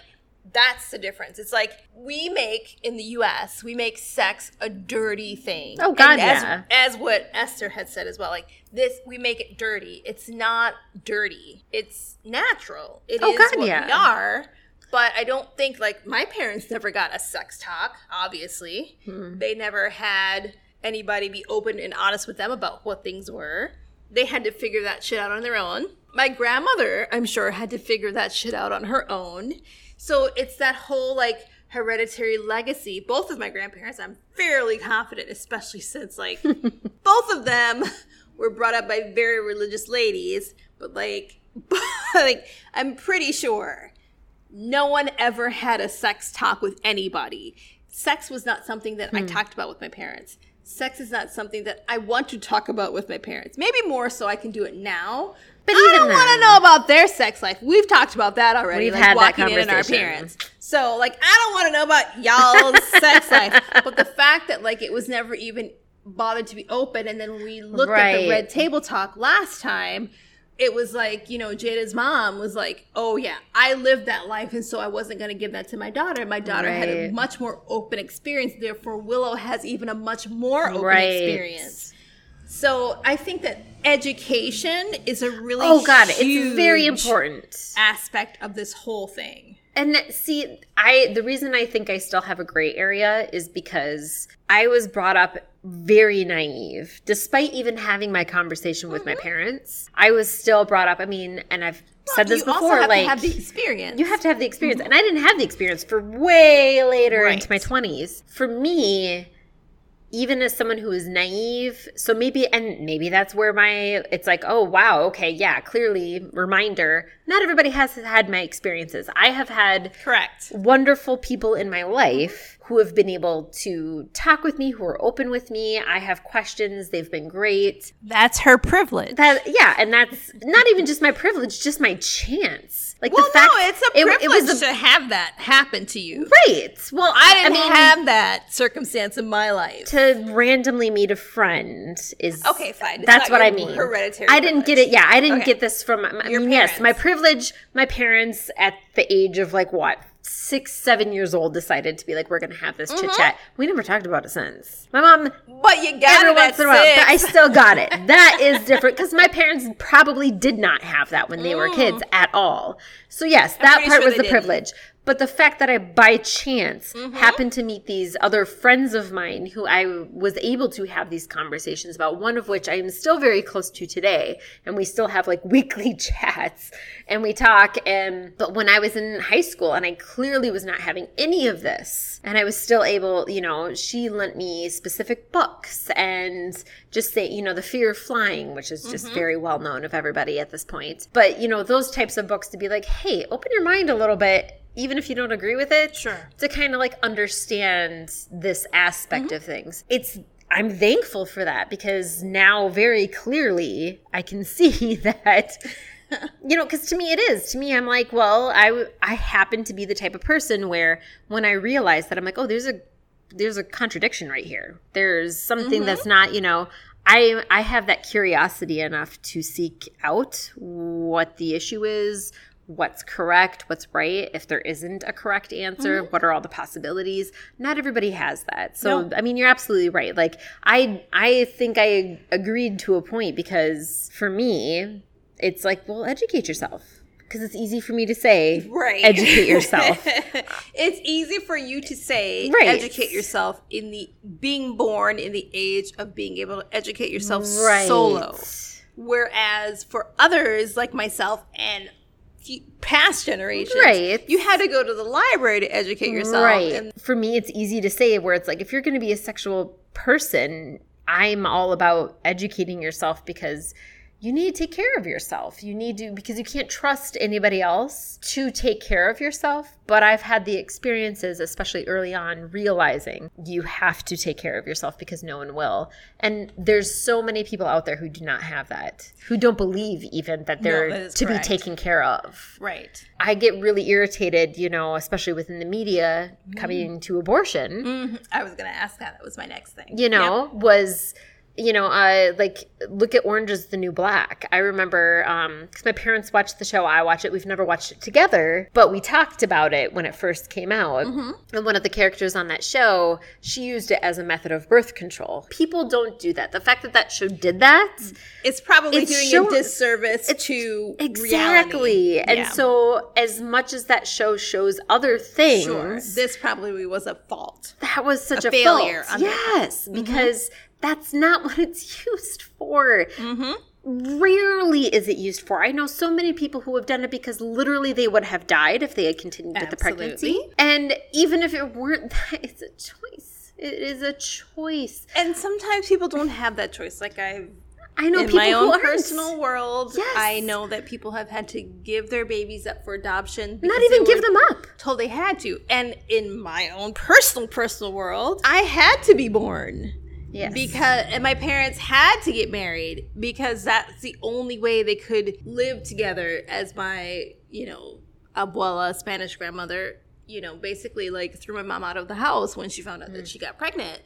that's the difference. It's like we make in the US, we make sex a dirty thing. Oh, God, as, yeah. As what Esther had said as well. Like this we make it dirty. It's not dirty. It's natural. It is Oh, God, what yeah. we are. But I don't think like my parents never got a sex talk, obviously. Hmm. They never had anybody be open and honest with them about what things were. They had to figure that shit out on their own. My grandmother, I'm sure, had to figure that shit out on her own. So it's that whole like hereditary legacy. Both of my grandparents, I'm fairly confident, especially since like both of them were brought up by very religious ladies, but like, like I'm pretty sure no one ever had a sex talk with anybody. Sex was not something that I hmm. talked about with my parents. Sex is not something that I want to talk about with my parents. Maybe more so I can do it now. But I don't want to know about their sex life. We've talked about that already. We've like had that walking in our parents. So like I don't want to know about y'all's sex life. But the fact that like it was never even bothered to be open and then when we looked at the red table talk last time, it was like, you know, Jada's mom was like, "Oh yeah, I lived that life and so I wasn't going to give that to my daughter. My daughter had a much more open experience. Therefore, Willow has even a much more open Right. experience." So, I think that education is a really Oh god, it's very important. aspect of this whole thing. And see, I the reason I think I still have a gray area is because I was brought up very naive. Despite even having my conversation with my mm-hmm. parents, I was still brought up. I mean, and I've said this before. like to have the experience. you have to have the experience, mm-hmm. and I didn't have the experience for way later Right. into my twenties. For me, even as someone who is naive so maybe and maybe that's where my it's like oh wow okay yeah clearly reminder not everybody has had my experiences. I have had correct. wonderful people in my mm-hmm. life who have been able to talk with me who are open with me. I have questions. They've been great. That's her privilege. that yeah and that's not even just my privilege just my chance like well, the fact no, it's a it- privilege it, was a, to have that happen to you. right well I didn't mean, have that circumstance in my life. to randomly meet a friend is Okay, fine. It's That's what I mean. hereditary I didn't get it. Yeah, I didn't Okay. get this from. I Your mean, yes, my privilege. My parents at the age of like what six, seven years old decided to be like, we're going to have this Mm-hmm. chit chat. We never talked about it since. My mom But you got every it once in a while, but I still got it. That is different because my parents probably did not have that when they were kids at all. So yes, that Mm. part sure was the didn't. privilege. But the fact that I, by chance, Mm-hmm. happened to meet these other friends of mine who I was able to have these conversations about, one of which I am still very close to today, and we still have like weekly chats and we talk. And but when I was in high school and I clearly was not having any of this, and I was still able, you know, she lent me specific books and just say, you know, The Fear of Flying, which is just very well known of everybody at this point. But, you know, those types of books to be like, hey, open your mind a little bit. Even if you don't agree with it, Sure. to kind of like understand this aspect mm-hmm. of things. It's I'm thankful for that because now very clearly I can see that you know because to me it is to me i'm like well i w- i happen to be the type of person where when i realize that i'm like oh there's a there's a contradiction right here there's something that's mm-hmm. not you know i i have that curiosity enough to seek out what the issue is what's correct what's right if there isn't a correct answer mm-hmm. what are all the possibilities not everybody has that so No. i mean you're absolutely right like i i think i agreed to a point because for me it's like well educate yourself because it's easy for me to say Right. educate yourself it's easy for you to say Right. educate yourself in the being born in the age of being able to educate yourself right solo. Whereas for others like myself and past generations, Right. you had to go to the library to educate yourself. Right. And For me, it's easy to say where it's like, if you're going to be a sexual person, I'm all about educating yourself because you need to take care of yourself. You need to, because you can't trust anybody else to take care of yourself. But I've had the experiences, especially early on, realizing you have to take care of yourself because no one will. And there's so many people out there who do not have that, who don't believe even that they're that is to correct. be taken care of. right. I get really irritated, you know, especially within the media coming to abortion, Mhm. I was going to ask that. That was my next thing. you know, was you know, uh, like look at Orange is the New Black. I remember because my parents watched the show, I watch it. We've never watched it together, but we talked about it when it first came out. And one of the characters on that show, she used it as a method of birth control. People don't do that. The fact that that show did that, It's probably It's doing show- a disservice to exactly. reality. And Yeah. so, as much as that show shows other things, Sure. This probably was a fault. that was such a, failure fault. Yes, because that's not what it's used for. Mm-hmm. Rarely is it used for. I know so many people who have done it because literally they would have died if they had continued with the pregnancy. Absolutely. And even if it weren't that, it's a choice. It is a choice. And sometimes people don't have that choice. Like I've I know in my own personal world, Yes. I know that people have had to give their babies up for adoption. Not even give them up. Told they had to. And in my own personal, personal world, I had to be born. Yes. Because and my parents had to get married because that's the only way they could live together as my, you know, abuela, Spanish grandmother, you know, basically like threw my mom out of the house when she found out that mm. she got pregnant.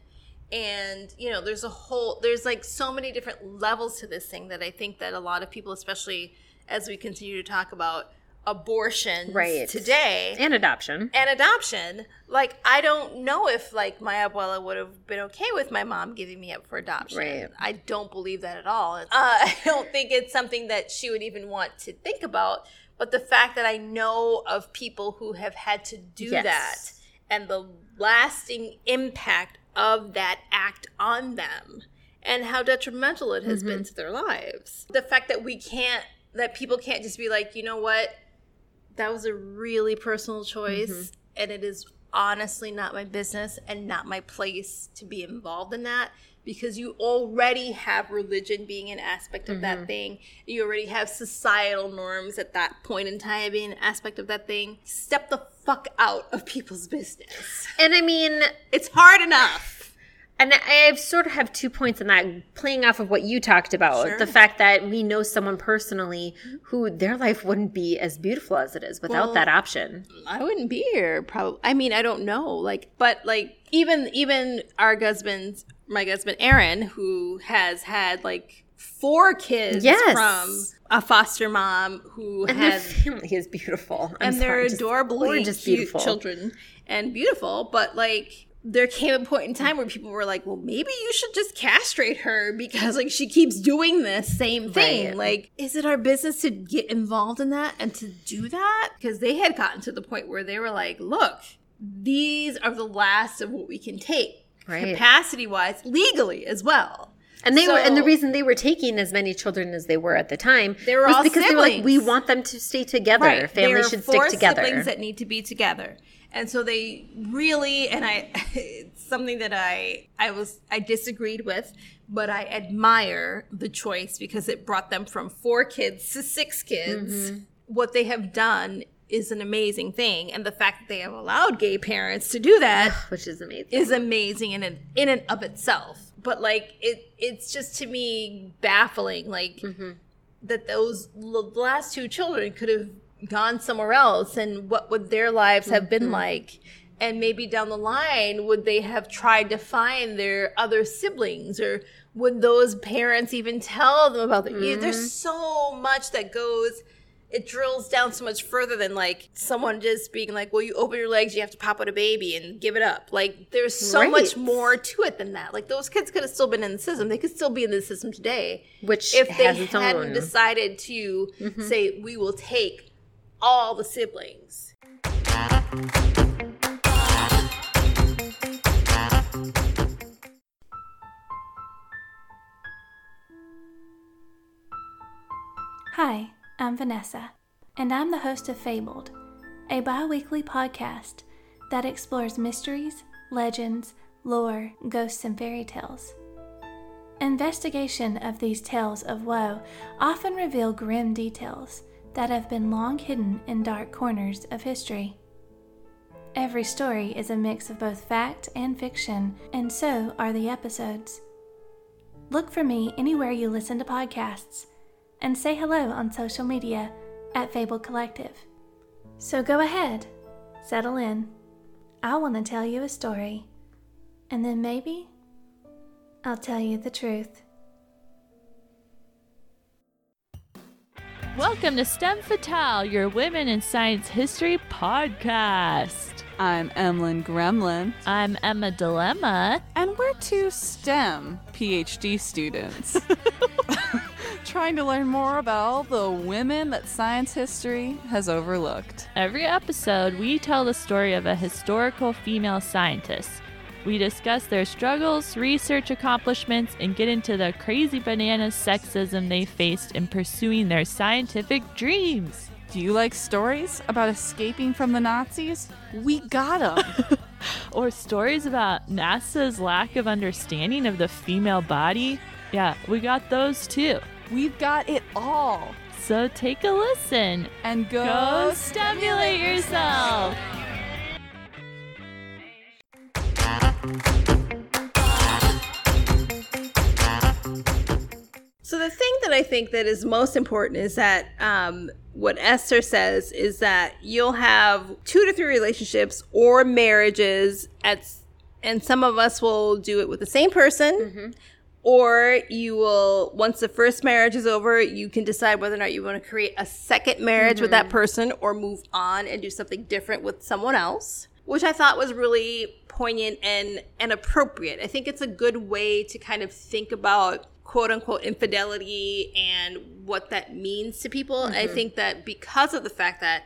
And, you know, there's a whole there's like so many different levels to this thing that I think that a lot of people, especially as we continue to talk about abortion Right. today, and adoption. and adoption like i don't know if like my abuela would have been okay with my mom giving me up for adoption Right. i don't believe that at all uh, i don't think it's something that she would even want to think about but the fact that i know of people who have had to do Yes. that and the lasting impact of that act on them and how detrimental it has been to their lives the fact that we can't that people can't just be like you know what that was a really personal choice Mm-hmm. and it is honestly not my business and not my place to be involved in that because you already have religion being an aspect of Mm-hmm. that thing you already have societal norms at that point in time being an aspect of that thing step the fuck out of people's business And I mean, it's hard enough And I sort of have two points on that, playing off of what you talked about. Sure. The fact that we know someone personally who their life wouldn't be as beautiful as it is without Well, that option. I wouldn't be here. Probably. I mean, I don't know. Like, but like even even our husband's my husband Aaron, who has had like four kids Yes. from a foster mom who And has family is beautiful. I'm and they're sorry, just adorably cute beautiful. children and beautiful. But like, there came a point in time where people were like, "Well, maybe you should just castrate her because like she keeps doing this same thing. Right. Like, is it our business to get involved in that and to do that?" Because they had gotten to the point where they were like, "Look, these are the last of what we can take." Right. Capacity wise, legally as well. And they were, and the reason they were taking as many children as they were at the time They were was all because they were like, we want them to stay together. There Families should stick together. Siblings that need to be together, and so they really and I. It's something that I I was I disagreed with, but I admire the choice because it brought them from four kids to six kids. Mm-hmm. What they have done is an amazing thing, and the fact that they have allowed gay parents to do that which is amazing. is amazing in and in and of itself. But like it, it's just to me baffling, like that those l- last two children could have gone somewhere else, and what would their lives have been like? And maybe down the line, would they have tried to find their other siblings, or would those parents even tell them about them? Yeah, There's so much that goes it drills down so much further than like someone just being like, well, you open your legs, you have to pop out a baby and give it up. Like, there's so Right. much more to it than that. Like, those kids could have still been in the system. They could still be in the system today which if they hadn't own. Mm-hmm. decided to say, we will take all the siblings. Hi, I'm Vanessa, and I'm the host of Fabled, a bi weekly podcast that explores mysteries, legends, lore, ghosts, and fairy tales. Investigation of these tales of woe often reveal grim details that have been long hidden in dark corners of history. Every story is a mix of both fact and fiction, and so are the episodes. Look for me anywhere you listen to podcasts and say hello on social media at Fable Collective. So go ahead, settle in. I want to tell you a story, and then maybe I'll tell you the truth. Welcome to STEM Fatale, your Women in Science History podcast. I'm Emlyn Gremlin, I'm Emma Dilemma. and we're two STEM PhD students trying to learn more about all the women that science history has overlooked. Every episode, we tell the story of a historical female scientist. We discuss their struggles, research accomplishments, and get into the crazy bananas sexism they faced in pursuing their scientific dreams. Do you like stories about escaping from the Nazis? We got them. Or stories about NASA's lack of understanding of the female body. Yeah, we got those too. We've got it all. So take a listen. And go, Go stimulate yourself. So the thing that I think that is most important is that um, what Esther says is that you'll have two to three relationships or marriages at, and some of us will do it with the same person, or you will once the first marriage is over, you can decide whether or not you want to create a second marriage with that person or move on and do something different with someone else which I thought was really poignant and and appropriate. I think it's a good way to kind of think about quote unquote infidelity and what that means to people. And I mm-hmm. think that because of the fact that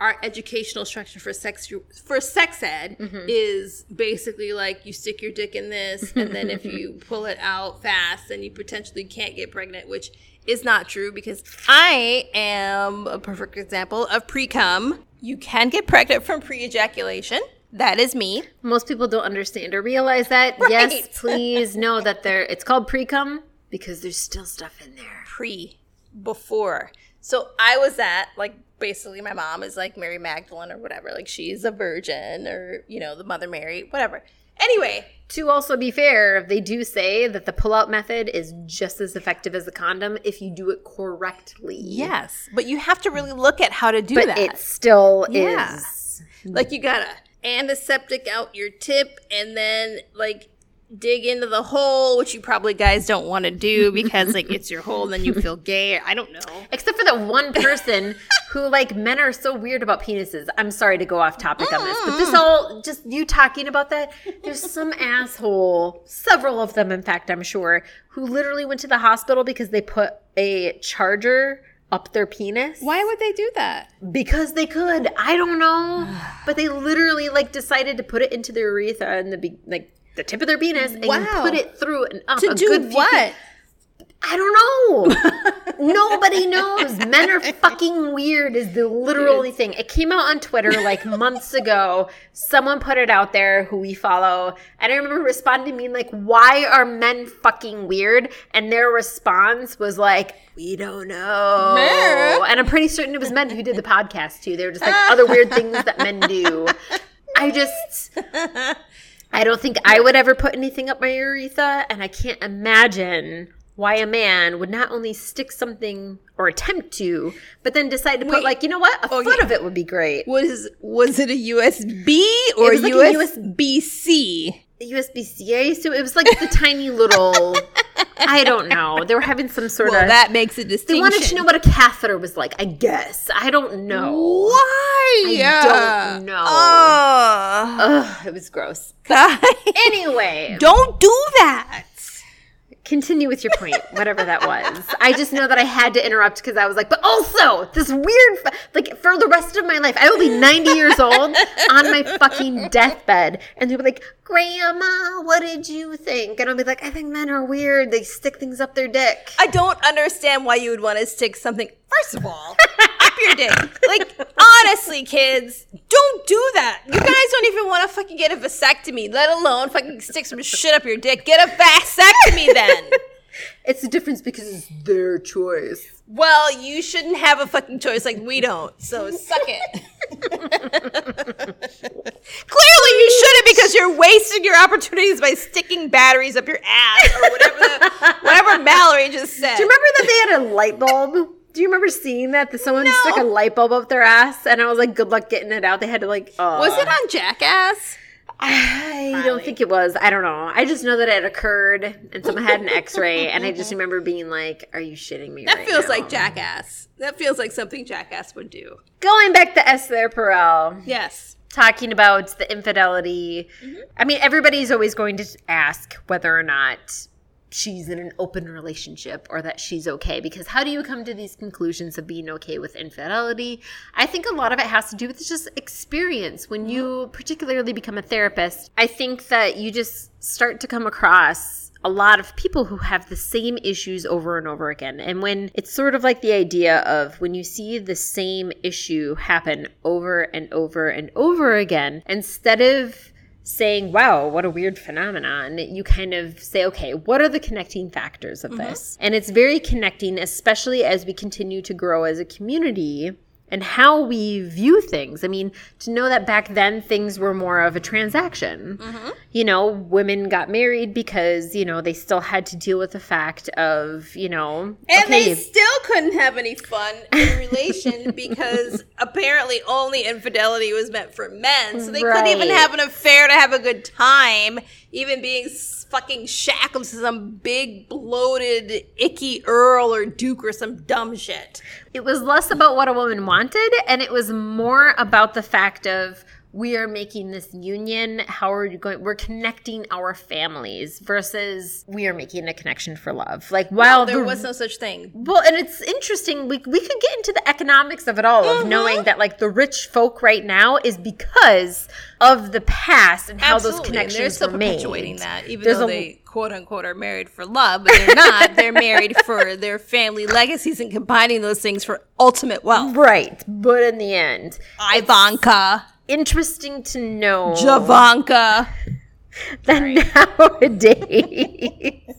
our educational structure for sex for sex ed mm-hmm. is basically like you stick your dick in this and then if you pull it out fast then you potentially can't get pregnant which is not true because I am a perfect example of pre-cum. You can get pregnant from pre-ejaculation. That is me. Most people don't understand or realize that. Right. Yes, please know that there. It's called pre-cum because there's still stuff in there. Pre before. So I was at like basically my mom is like Mary Magdalene or whatever. Like she's a virgin or you know the Mother Mary, whatever. Anyway, To also be fair, they do say that the pull-out method is just as effective as the condom if you do it correctly. yes, but you have to really look at how to do but that. it still Yeah. is. Like you gotta antiseptic out your tip and then like dig into the hole, which you probably guys don't want to do because like it's your hole and then you feel gay. I don't know. Except for that one person who, like, men are so weird about penises. I'm sorry to go off topic on this, but this all just you talking about that. There's some asshole, several of them, in fact, I'm sure, who literally went to the hospital because they put a charger up their penis Why would they do that? because they could. I don't know, but they literally like decided to put it into their urethra and the be- like the tip of their penis and Wow. put it through and up uh, To a do good few what? I don't know. Nobody knows. Men are fucking weird is the literal only thing. It came out on Twitter like months ago. Someone put it out there who we follow. And I remember responding being like, why are men fucking weird? And their response was like, we don't know. And I'm pretty certain it was men who did the podcast too. They were just like other weird things that men do. I just I don't think I would ever put anything up my urethra, and I can't imagine why a man would not only stick something or attempt to, but then decide to put Wait. like, you know what, a Oh, foot yeah. of it would be great. Was was it a USB or was like a USB C? USB C. So it was like the tiny little. I don't know. They were having some sort Well, of. that makes a distinction. they wanted to know what a catheter was like. I guess I don't know. Why? I don't know. Oh. Ugh, it was gross. Anyway, don't do that. Continue with your point, whatever that was. I just know that I had to interrupt because I was like, but also this weird, like for the rest of my life, I will be 90 years old on my fucking deathbed. And they'll be like, Grandma, what did you think? And I'll be like, I think men are weird. They stick things up their dick. I don't understand why you would want to stick something. First of all, your dick. Like honestly, kids, don't do that. You guys don't even want to fucking get a vasectomy, let alone fucking stick some shit up your dick. Get a vasectomy then. It's the difference because it's their choice. Well, you shouldn't have a fucking choice like we don't. So suck it. Clearly, you shouldn't because you're wasting your opportunities by sticking batteries up your ass or whatever the, whatever Mallory just said. Do you remember that they had a light bulb? Do you remember seeing that? That someone stuck a light bulb up their ass, and I was like, "Good luck getting it out." They had to like. Uh, Was it on Jackass? I don't think it was. I don't know. I just know that it occurred, and someone had an X-ray, and I just remember being like, "Are you shitting me?" That right feels now?" like Jackass. That feels like something Jackass would do. Going back to Esther Perel, Yes. talking about the infidelity. I mean, everybody's always going to ask whether or not she's in an open relationship or that she's okay? Because how do you come to these conclusions of being okay with infidelity? I think a lot of it has to do with just experience. When you particularly become a therapist i think that you just start to come across a lot of people who have the same issues over and over again. And when it's sort of like the idea of when you see the same issue happen over and over and over again, instead of saying, wow, what a weird phenomenon, you kind of say, okay, what are the connecting factors of mm-hmm. this? And it's very connecting, especially as we continue to grow as a community and how we view things. I mean, to know that back then things were more of a transaction. Mm-hmm. You know, women got married because, you know, they still had to deal with the fact of, you know, And okay, they still couldn't have any fun in relation because apparently only infidelity was meant for men. So they couldn't even have an affair to have a good time, even being fucking shackled to some big, bloated, icky Earl or Duke or some dumb shit. it was less about what a woman wanted and it was more about the fact of we are making this union how are you going we're connecting our families versus we are making a connection for love like while there the- was no such thing. well and it's interesting we, we could get into the economics of it all Mm-hmm. of knowing that like the rich folk right now is because of the past and how those Absolutely, and connections they're still were made perpetuating that, even There's though a- they quote unquote are married for love, but they're not. they're married for their family legacies and combining those things for ultimate wealth. right but in the end Ivanka, interesting to know Javanka. that nowadays.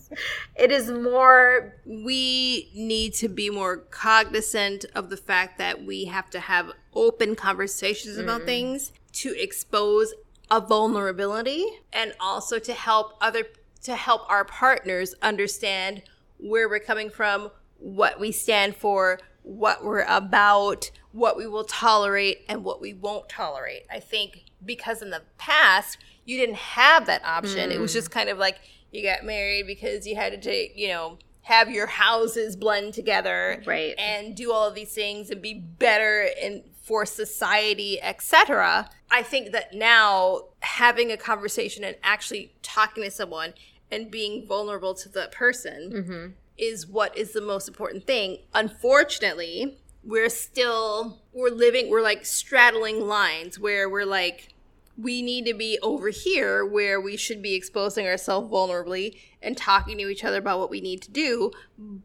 It is more We need to be more cognizant of the fact that we have to have open conversations about mm-hmm. things to expose a vulnerability and also to help other to help our partners understand where we're coming from, what we stand for, what we're about, what we will tolerate and what we won't tolerate. I think because in the past you didn't have that option. It was just mm. kind of like you got married because you had to take, you know, have your houses blend together Right. and do all of these things and be better in for society, etc. I think that now having a conversation and actually talking to someone and being vulnerable to the person mm-hmm. Is what is the most important thing. Unfortunately, we're still we're living we're like straddling lines where we're like we need to be over here where we should be exposing ourselves vulnerably and talking to each other about what we need to do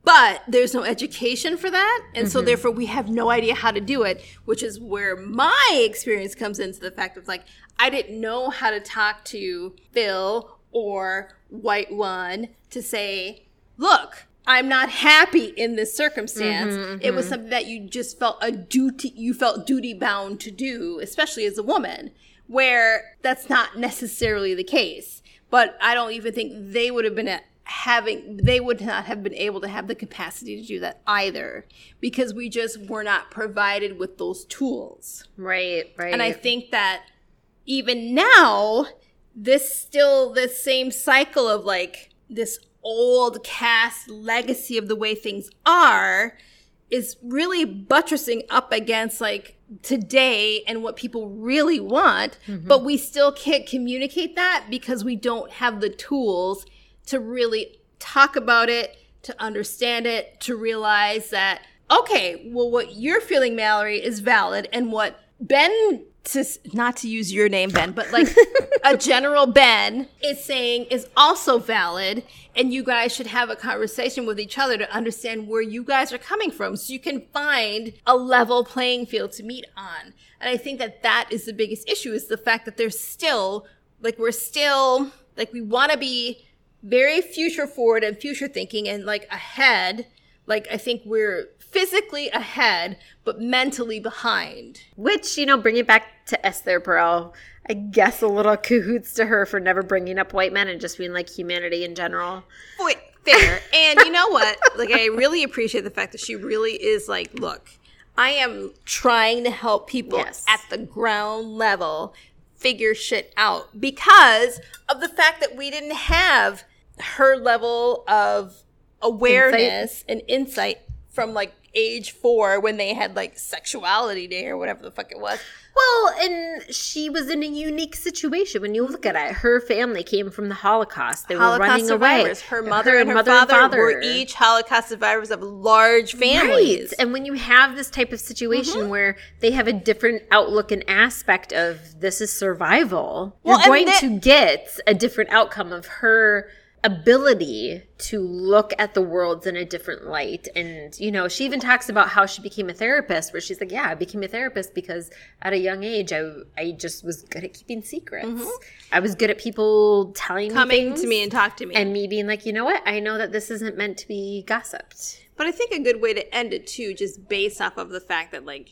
but there's no education for that and so mm-hmm. therefore we have no idea how to do it which is where my experience comes into the fact of like i didn't know how to talk to phil or white one to say look i'm not happy in this circumstance mm-hmm, it was mm-hmm. something that you just felt a duty you felt duty bound to do especially as a woman where that's not necessarily the case. But I don't even think they would have been having they would not have been able to have the capacity to do that either because we just were not provided with those tools. right right And I think that even now, this still this same cycle of like this old cast legacy of the way things are is really buttressing up against like today and what people really want, mm-hmm. but we still can't communicate that because we don't have the tools to really talk about it, to understand it, to realize that okay, well what you're feeling Mallory is valid and what Ben to not to use your name Ben, but like a general Ben is saying is also valid and you guys should have a conversation with each other to understand where you guys are coming from so you can find a level playing field to meet on. And I think that that is the biggest issue is the fact that there's still like we're still like we want to be very future forward and future thinking and like ahead. Like I think we're physically ahead but mentally behind. Which, you know, bring it back to Esther Perel, I guess a little cahoots to her for never bringing up white men and just being like humanity in general. Wait, fair. and you know what? Like, I really appreciate the fact that she really is like, look, I am trying to help people Yes. at the ground level figure shit out because of the fact that we didn't have her level of awareness and insight from like age four when they had like sexuality day or whatever the fuck it was. Well, and she was in a unique situation. When you look at it, her family came from the Holocaust. They were running away. Her mother and her, father, were each Holocaust survivors of large families. Right. And when you have this type of situation Mm-hmm. where they have a different outlook and aspect of this is survival, Well, you're going that- to get a different outcome of her ability to look at the worlds in a different light and you know she even talks about how she became a therapist where she's like yeah i became a therapist because at a young age i, I just was good at keeping secrets i was good at people telling Mm-hmm. Coming me to me and talk to me. and me being like you know what i know that this isn't meant to be gossiped But I think a good way to end it too, just based off of the fact that like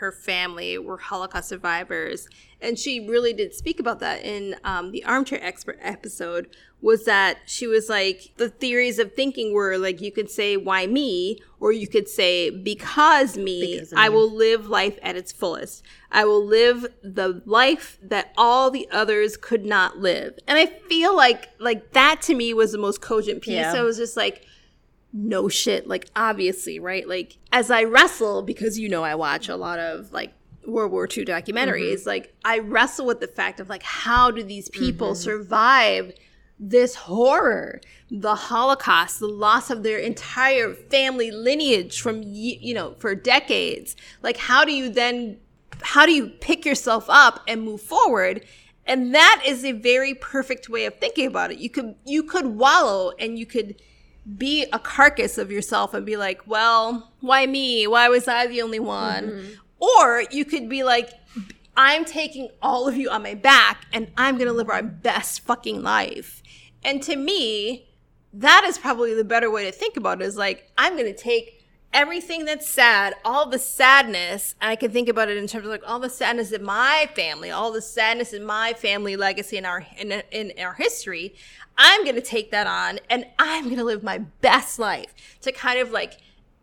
her family were Holocaust survivors, and she really did speak about that in um, the Armchair Expert episode. Was that she was like the theories of thinking were like you could say why me, or you could say because me, Because I me. will live life at its fullest. I will live the life that all the others could not live, and I feel like like that to me was the most cogent piece. Yeah. I was just like no shit like obviously right like as i wrestle because you know i watch a lot of like world war ii documentaries mm-hmm. like i wrestle with the fact of like how do these people mm-hmm. survive this horror the holocaust the loss of their entire family lineage from you know for decades like how do you then how do you pick yourself up and move forward and that is a very perfect way of thinking about it you could you could wallow and you could be a carcass of yourself and be like, well, why me? Why was I the only one? Mm-hmm. Or you could be like, I'm taking all of you on my back and I'm going to live our best fucking life. And to me, that is probably the better way to think about it is like, I'm going to take everything that's sad, all the sadness, and I can think about it in terms of like all the sadness in my family, all the sadness in my family legacy in our in, in our history. I'm gonna take that on and I'm gonna live my best life to kind of like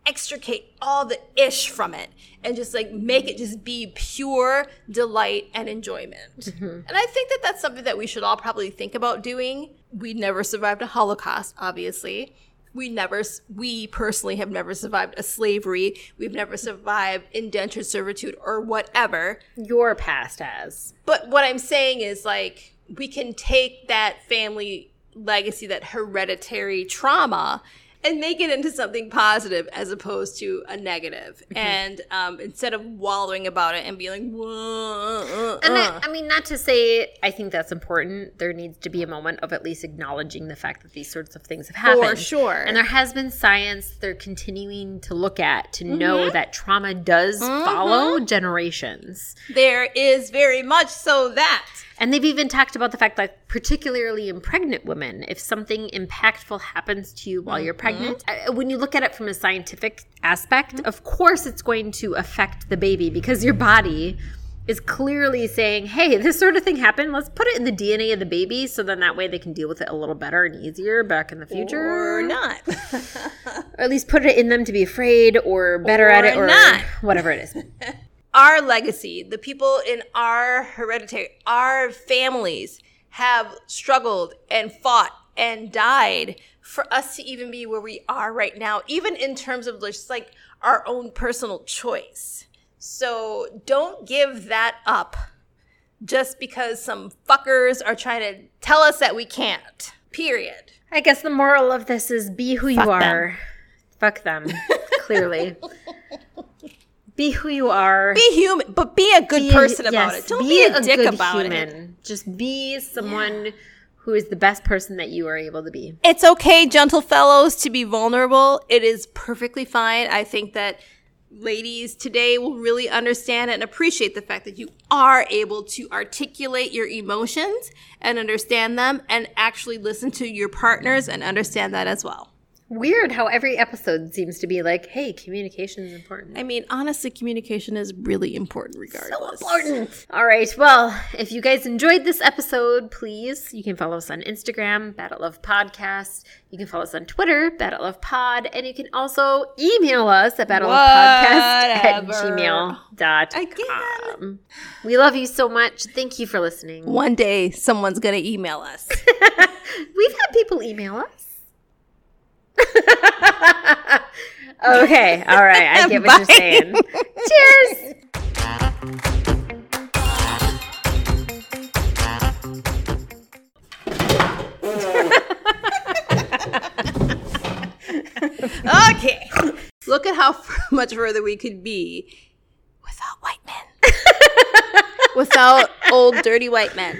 extricate all the ish from it and just like make it just be pure delight and enjoyment. Mm-hmm. And I think that that's something that we should all probably think about doing. We never survived a Holocaust, obviously. We never, we personally have never survived a slavery. We've never survived indentured servitude or whatever. your past has But what I'm saying is like we can take that family legacy, that hereditary trauma, and make it into something positive as opposed to a negative. And um, instead of wallowing about it and being like, "Whoa, uh, And uh." I, I mean, not to say I think that's important. There needs to be a moment of at least acknowledging the fact that these sorts of things have happened. For sure. And there has been science they're continuing to look at to Mm-hmm. know that trauma does follow generations. there is very much so that. And they've even talked about the fact that, particularly in pregnant women, if something impactful happens to you while you're mm-hmm. pregnant, uh, uh, when you look at it from a scientific aspect, mm-hmm. of course it's going to affect the baby because your body is clearly saying, hey, this sort of thing happened. Let's put it in the DNA of the baby so then that way they can deal with it a little better and easier back in the future. Or not. Or at least put it in them to be afraid or better at it Or or not. whatever it is. our legacy, the people in our hereditary, our families have struggled and fought and died for us to even be where we are right now, even in terms of just like our own personal choice. So don't give that up just because some fuckers are trying to tell us that we can't. Period. I guess the moral of this is be who you Fuck them. are. Fuck them, clearly. be who you are. Be human, but be a good Be- person about yes, it. Don't be, a, dick good about it. Just be someone who is the best person that you are able to be. it's okay, gentle fellows, to be vulnerable. It is perfectly fine. I think that ladies today will really understand and appreciate the fact that you are able to articulate your emotions and understand them and actually listen to your partners and understand that as well. Weird how every episode seems to be like, hey, communication is important. I mean, honestly, communication is really important regardless. So important. All right. Well, if you guys enjoyed this episode, please, you can follow us on Instagram, Battle at Love Podcast. You can follow us on Twitter, Battle at Love Pod. And you can also email us at battlelovepodcast at Whatever. gmail.com. We love you so much. Thank you for listening. One day, someone's going to email us. We've had people email us. okay. All right. I get what you're saying. Cheers. Okay. Look at how f- much further we could be without white men. without old dirty white men.